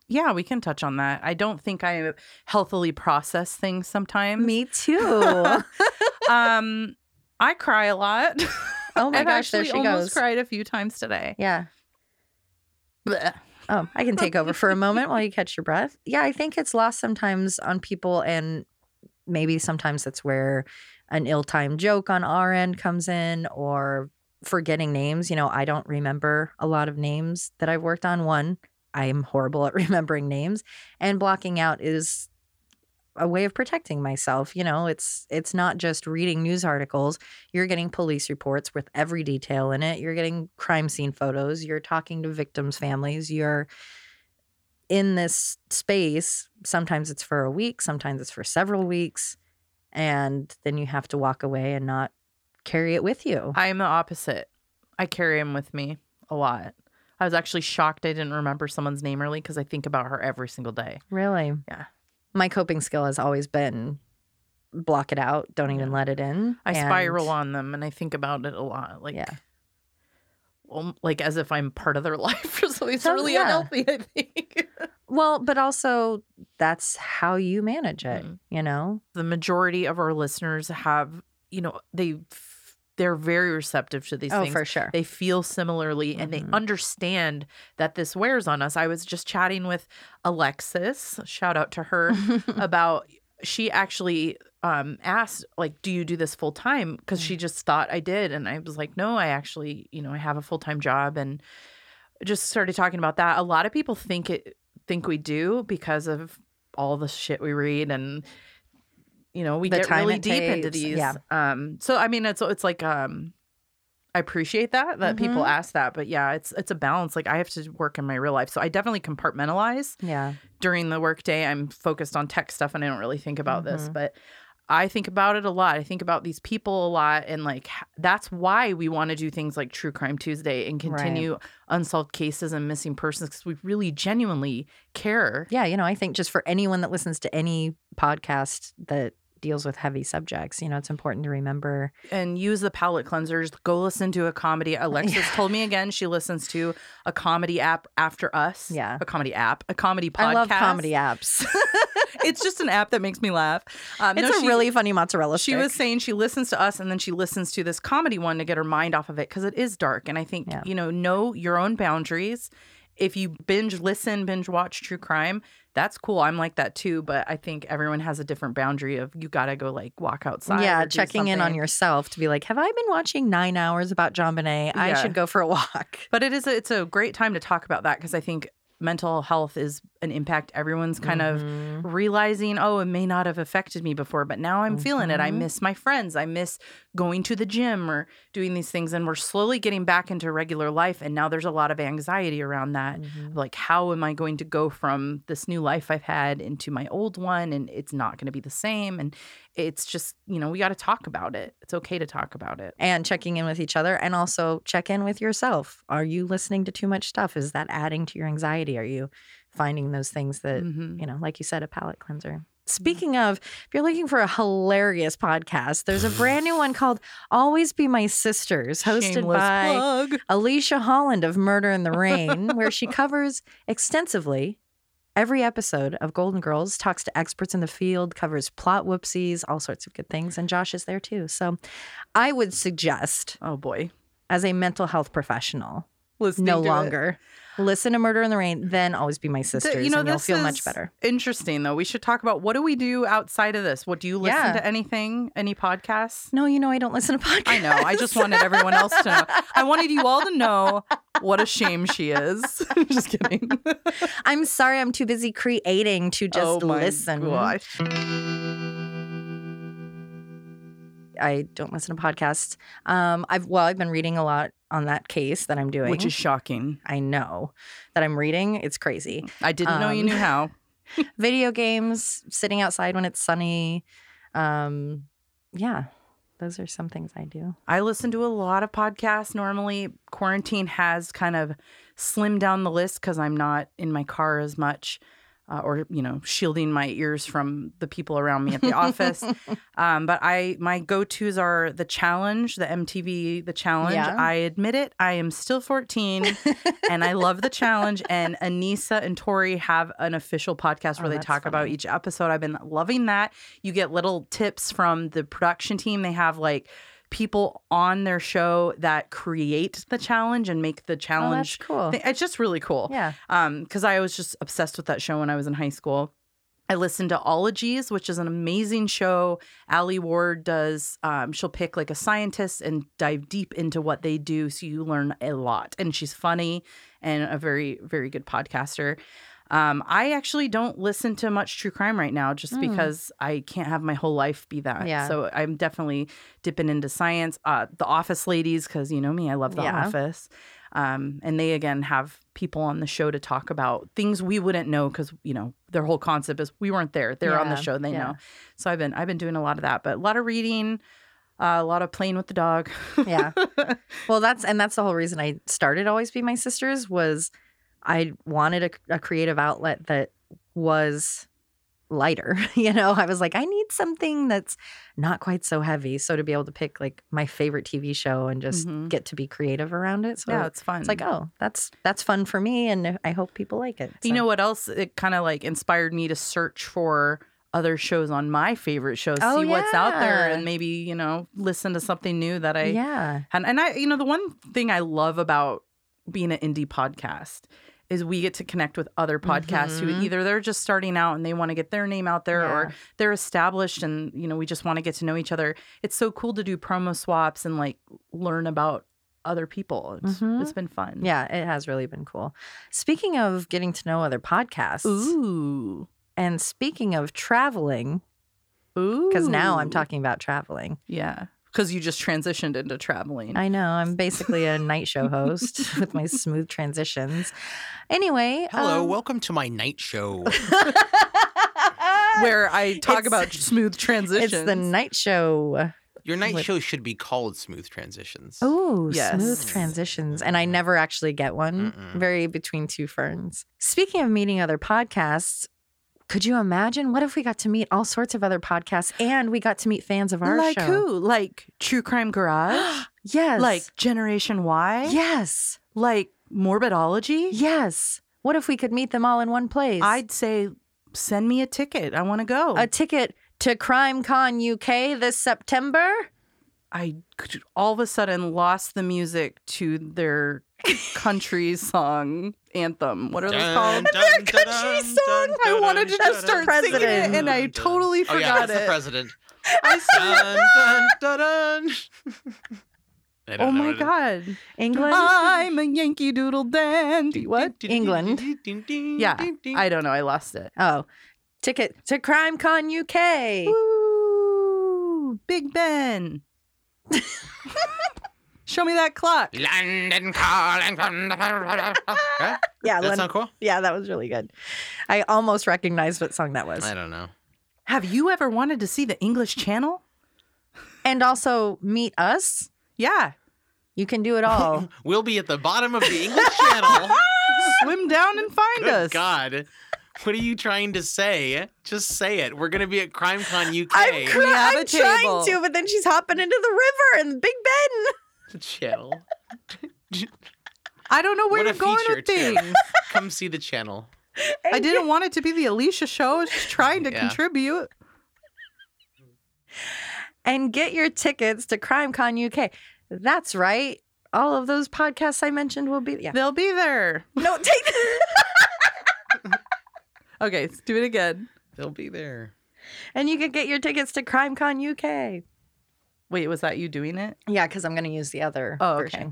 Yeah, we can touch on that. I don't think I healthily process things sometimes. Me too. um, I cry a lot. Oh my I've gosh, there she almost goes. cried a few times today. yeah. Blech. Oh, I can take over for a moment while you catch your breath. Yeah, I think it's lost sometimes on people, and maybe sometimes that's where an ill timed joke on our end comes in or forgetting names. You know, I don't remember a lot of names that I've worked on. One, I am horrible at remembering names, and blocking out is a way of protecting myself you know it's it's not just reading news articles you're getting police reports with every detail in it you're getting crime scene photos you're talking to victims families you're in this space sometimes it's for a week sometimes it's for several weeks and then you have to walk away and not carry it with you I am the opposite. I carry him with me a lot. I was actually shocked I didn't remember someone's name early because I think about her every single day. really Yeah. My coping skill has always been block it out don't even Yeah. let it in I and- spiral on them and I think about it a lot. Like, Yeah. well, like as if I'm part of their life or something. It's So, really yeah. unhealthy, I think. well but also that's how you manage it Mhm. you know the majority of our listeners have, you know, they they're very receptive to these oh things. for sure They feel similarly and they Mhm. understand that this wears on us. I was just chatting with Alexis, shout out to her, about she actually um, asked, like, do you do this full time? Because she just thought I did. And I was like, no, I actually, you know, I have a full time job and just started talking about that. A lot of people think it think we do because of all the shit we read and you know, we The get really deep into these. yeah. Um so I mean it's it's like um I appreciate that that people Mhm. ask that, but yeah, it's it's a balance. Like I have to work in my real life. So I definitely compartmentalize Yeah. during the workday. I'm focused on tech stuff and I don't really think about this, Mhm. but I think about it a lot. I think about these people a lot and like that's why we want to do things like True Crime Tuesday and Right. continue unsolved cases and missing persons cuz we really genuinely care. Yeah, you know, I think just for anyone that listens to any podcast that deals with heavy subjects, you know, it's important to remember. and use the palate cleansers. Go listen to a comedy. Alexis told me again she listens to a comedy app after us. Yeah. a comedy app, a comedy podcast. I love comedy apps. it's just an app that makes me laugh. Um, it's no, a she- really funny mozzarella She stick. was saying she listens to us and then she listens to this comedy one to get her mind off of it because it is dark. And I think, Yeah. you know, know your own boundaries. If you binge listen, binge watch true crime, that's cool. I'm like that too. But I think everyone has a different boundary of you got to go like walk outside. yeah, checking in on yourself to be like, have I been watching nine hours about JonBenét? I Yeah. should go for a walk. But it is a, it's a great time to talk about that because I think mental health is an impact everyone's kind of Mhm. realizing, oh, it may not have affected me before, but now I'm feeling it. I Mhm. miss my friends. I miss going to the gym or doing these things. And we're slowly getting back into regular life. And now there's a lot of anxiety around that. Mhm. Like, how am I going to go from this new life I've had into my old one? And it's not going to be the same. And it's just, you know, we got to talk about it. It's okay to talk about it. and checking in with each other and also check in with yourself. Are you listening to too much stuff? Is that adding to your anxiety? Are you finding those things that, Mhm. you know, like you said, a palate cleanser? Speaking of, if you're looking for a hilarious podcast, there's a brand new one called Always Be My Sisters, hosted Shameless by plug. Alicia Holland of Murder in the Rain, where she covers extensively every episode of Golden Girls, talks to experts in the field, covers plot whoopsies, all sorts of good things. And Josh is there too. So I would suggest, Oh, boy. as a mental health professional, Listening no longer. it. Listen to Murder in the Rain, then always be my sisters. Th- you know, and you'll feel much better. Interesting, though. We should talk about what do we do outside of this? What do you listen Yeah. to anything, any podcasts? No, you know, I don't listen to podcasts. I know. I just wanted everyone else to know. I wanted you all to know what a shame she is. just kidding. I'm sorry, I'm too busy creating to oh just oh my listen. Gosh. I don't listen to podcasts. Um, I've well, I've been reading a lot on that case that I'm doing. Which is shocking. I know that I'm reading. It's crazy. I didn't know you Um, knew how. Video games, sitting outside when it's sunny. Um, yeah, those are some things I do. I listen to a lot of podcasts normally. Quarantine has kind of slimmed down the list because I'm not in my car as much. Uh, or you know, shielding my ears from the people around me at the office. Um, but I my go tos are the challenge, the MTV the challenge. Yeah. I admit it, I am still 14 and I love the challenge. And Anissa and Tori have an official podcast where Oh, they talk about each episode. I've been loving that. You get little tips from the production team. They have like people on their show that create the challenge and make the Oh, challenge. cool. thi- It's just really cool Yeah. um because i was just obsessed with that show when i was in high school i listened to ologies which is an amazing show alie ward does um, she'll pick like a scientist and dive deep into what they do so you learn a lot and she's funny and a very very good podcaster um, I actually don't listen to much true crime right now just Mm. because I can't have my whole life be that. Yeah. So I'm definitely dipping into science. Uh, the Office ladies, because you know me, I love The Yeah. Office. Um, and they again have people on the show to talk about things we wouldn't know because you know their whole concept is we weren't there. They're on the show, they yeah. know. So I've been I've been doing a lot of that, but a lot of reading, uh, a lot of playing with the dog. Yeah. Well, that's and that's the whole reason I started Always Be My Sisters was I wanted a, a creative outlet that was lighter. You know, I was like, I need something that's not quite so heavy. So to be able to pick like my favorite TV show and just Mhm. get to be creative around it. So yeah, it's fun. it's like, oh, that's that's fun for me, and I hope people like it. You know what else? It kind of like inspired me to search for other shows on my favorite shows, Oh, see what's out there, and maybe you know listen to something new that I yeah, and and I you know the one thing I love about being an indie podcast is we get to connect with other podcasts Mhm. who either they're just starting out and they want to get their name out there Yeah. or they're established and you know we just want to get to know each other. It's so cool to do promo swaps and like learn about other people. It's, Mhm. it's been fun. Yeah, it has really been cool. Speaking of getting to know other podcasts, Ooh. and speaking of traveling, Ooh. because now I'm talking about traveling. Yeah. Because you just transitioned into traveling. I know I'm basically a night show host with my smooth transitions. Anyway, Hello, um, welcome to my night show. where I talk It's- about smooth transitions. it's the night show. Your night With- show should be called Smooth Transitions. Oh, Yes. smooth transitions. And I never actually get one. Mm-mm. Very between two ferns. Speaking of meeting other podcasts, could you imagine what if we got to meet all sorts of other podcasts and we got to meet fans of our like show? who? Like True Crime Garage? Yes. like Generation Why? yes. Like Morbidology? Yes. What if we could meet them all in one place? I'd say send me a ticket. I want to go. a ticket to Crime Con UK this September. I all of a sudden lost the music to their country song anthem. What are they called? Their country song. I wanted to just start singing it, and I totally Oh yeah, forgot that's the it. president. I dun, dun, dun, dun. I oh don't oh know my what it is. god! England. I'm a Yankee Doodle dandy. What? England. Yeah, I don't know. I lost it. oh, ticket to Crime Con UK. Woo! Big Ben. Show me that clock. London calling from the. Huh? Yeah, That Len- sound cool? yeah, that was really good. I almost recognized what song that was. I don't know. Have you ever wanted to see the English Channel? And also meet us. Yeah. You can do it all. We'll be at the bottom of the English Channel. Swim down and find Good us. God. What are you trying to say? Just say it. We're going to be at CrimeCon UK. I'm, cr- We have a I'm trying table. to, but then she's hopping into the river and Big Ben. the channel. I don't know where what you're a going with too. things. Come see the channel. I didn't want it to be the Alicia show. I was just trying to Yeah. contribute. and get your tickets to CrimeCon UK. That's right. All of those podcasts I mentioned will be yeah. They'll be there. No, take Okay, let's do it again. They'll be there. and you can get your tickets to CrimeCon UK. Wait, was that you doing it? Yeah, because I'm going to use the other Oh, okay.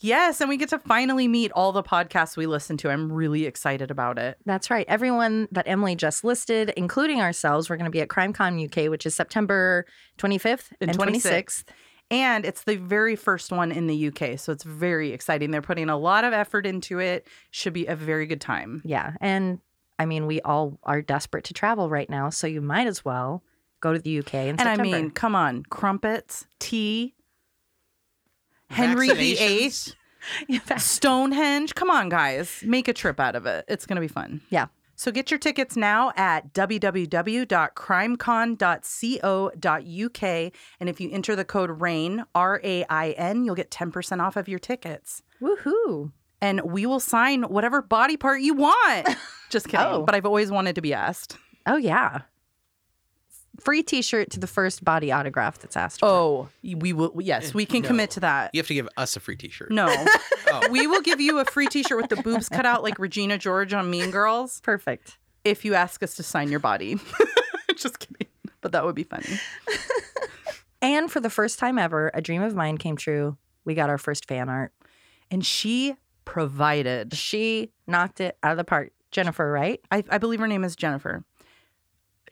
Yes, and we get to finally meet all the podcasts we listen to. I'm really excited about it. That's right. Everyone that Emily just listed, including ourselves, we're going to be at CrimeCon UK, which is September 25th and, And 26th. 26th. And it's the very first one in the UK, so it's very exciting. They're putting a lot of effort into it. Should be a very good time. Yeah. And I mean, we all are desperate to travel right now, so you might as well go to the UK in And September. I mean, come on, crumpets, tea, Henry VIII, Vaccinations. Stonehenge. Come on, guys, make a trip out of it. It's gonna be fun. Yeah. So get your tickets now at www.crimecon.co.uk. And if you enter the code RAIN, R A I N, you'll get 10% off of your tickets. woohoo. And we will sign whatever body part you want. Just kidding. Oh. But I've always wanted to be asked. Oh, yeah. Free t shirt to the first body autograph that's asked for. Oh, we will. Yes, we can No. commit to that. You have to give us a free T-shirt. No, Oh. we will give you a free t shirt with the boobs cut out like Regina George on Mean Girls Perfect. if you ask us to sign your body. Just kidding. But that would be funny. And for the first time ever, a dream of mine came true. We got our first fan art. And she provided. She knocked it out of the park. Jennifer, right? I, I believe her name is Jennifer.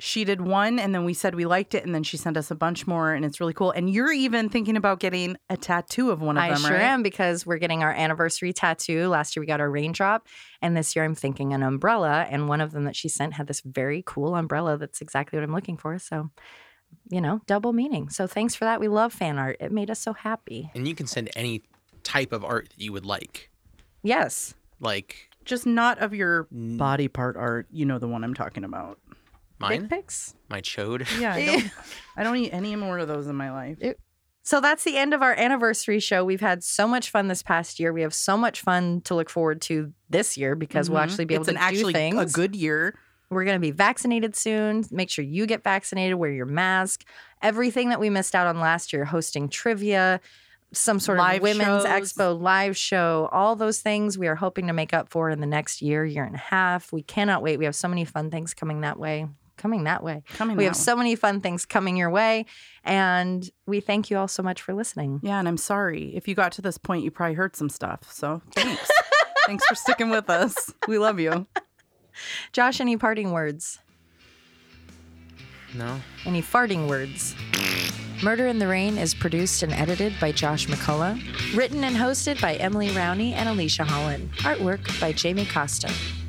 She did one, and then we said we liked it, and then she sent us a bunch more, and it's really cool. And you're even thinking about getting a tattoo of one of them. I them, sure right? am because we're getting our anniversary tattoo. Last year we got our raindrop, and this year I'm thinking an umbrella. And one of them that she sent had this very cool umbrella that's exactly what I'm looking for. So, you know, double meaning. So thanks for that. We love fan art. It made us so happy. And you can send any type of art that you would like. Yes. Like Just not of your body part art. You know the one I'm talking about. Mine, Dick pics. my chode. Yeah, I don't, I don't eat any more of those in my life. So that's the end of our anniversary show. We've had so much fun this past year. We have so much fun to look forward to this year because we'll Mhm. actually be able it's to an actually do things. a good year. We're going to be vaccinated soon. Make sure you get vaccinated, wear your mask. Everything that we missed out on last year, hosting trivia, some sort Live of women's shows. expo live show, all those things we are hoping to make up for in the next year, year and a half. We cannot wait. We have so many fun things coming that way. Coming that way. Coming We that have way. so many fun things coming your way. And we thank you all so much for listening. Yeah, and I'm sorry. If you got to this point, you probably heard some stuff. So thanks. thanks for sticking with us. We love you. Josh, any parting words? No. Any farting words? Murder in the Rain is produced and edited by Josh McCullough. Written and hosted by Emily Rowney and Alicia Holland. Artwork by Jamie Costa.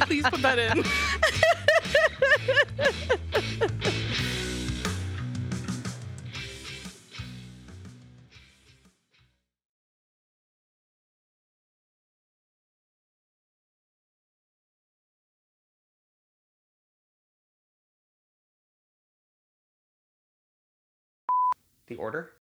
Please put that in. The order?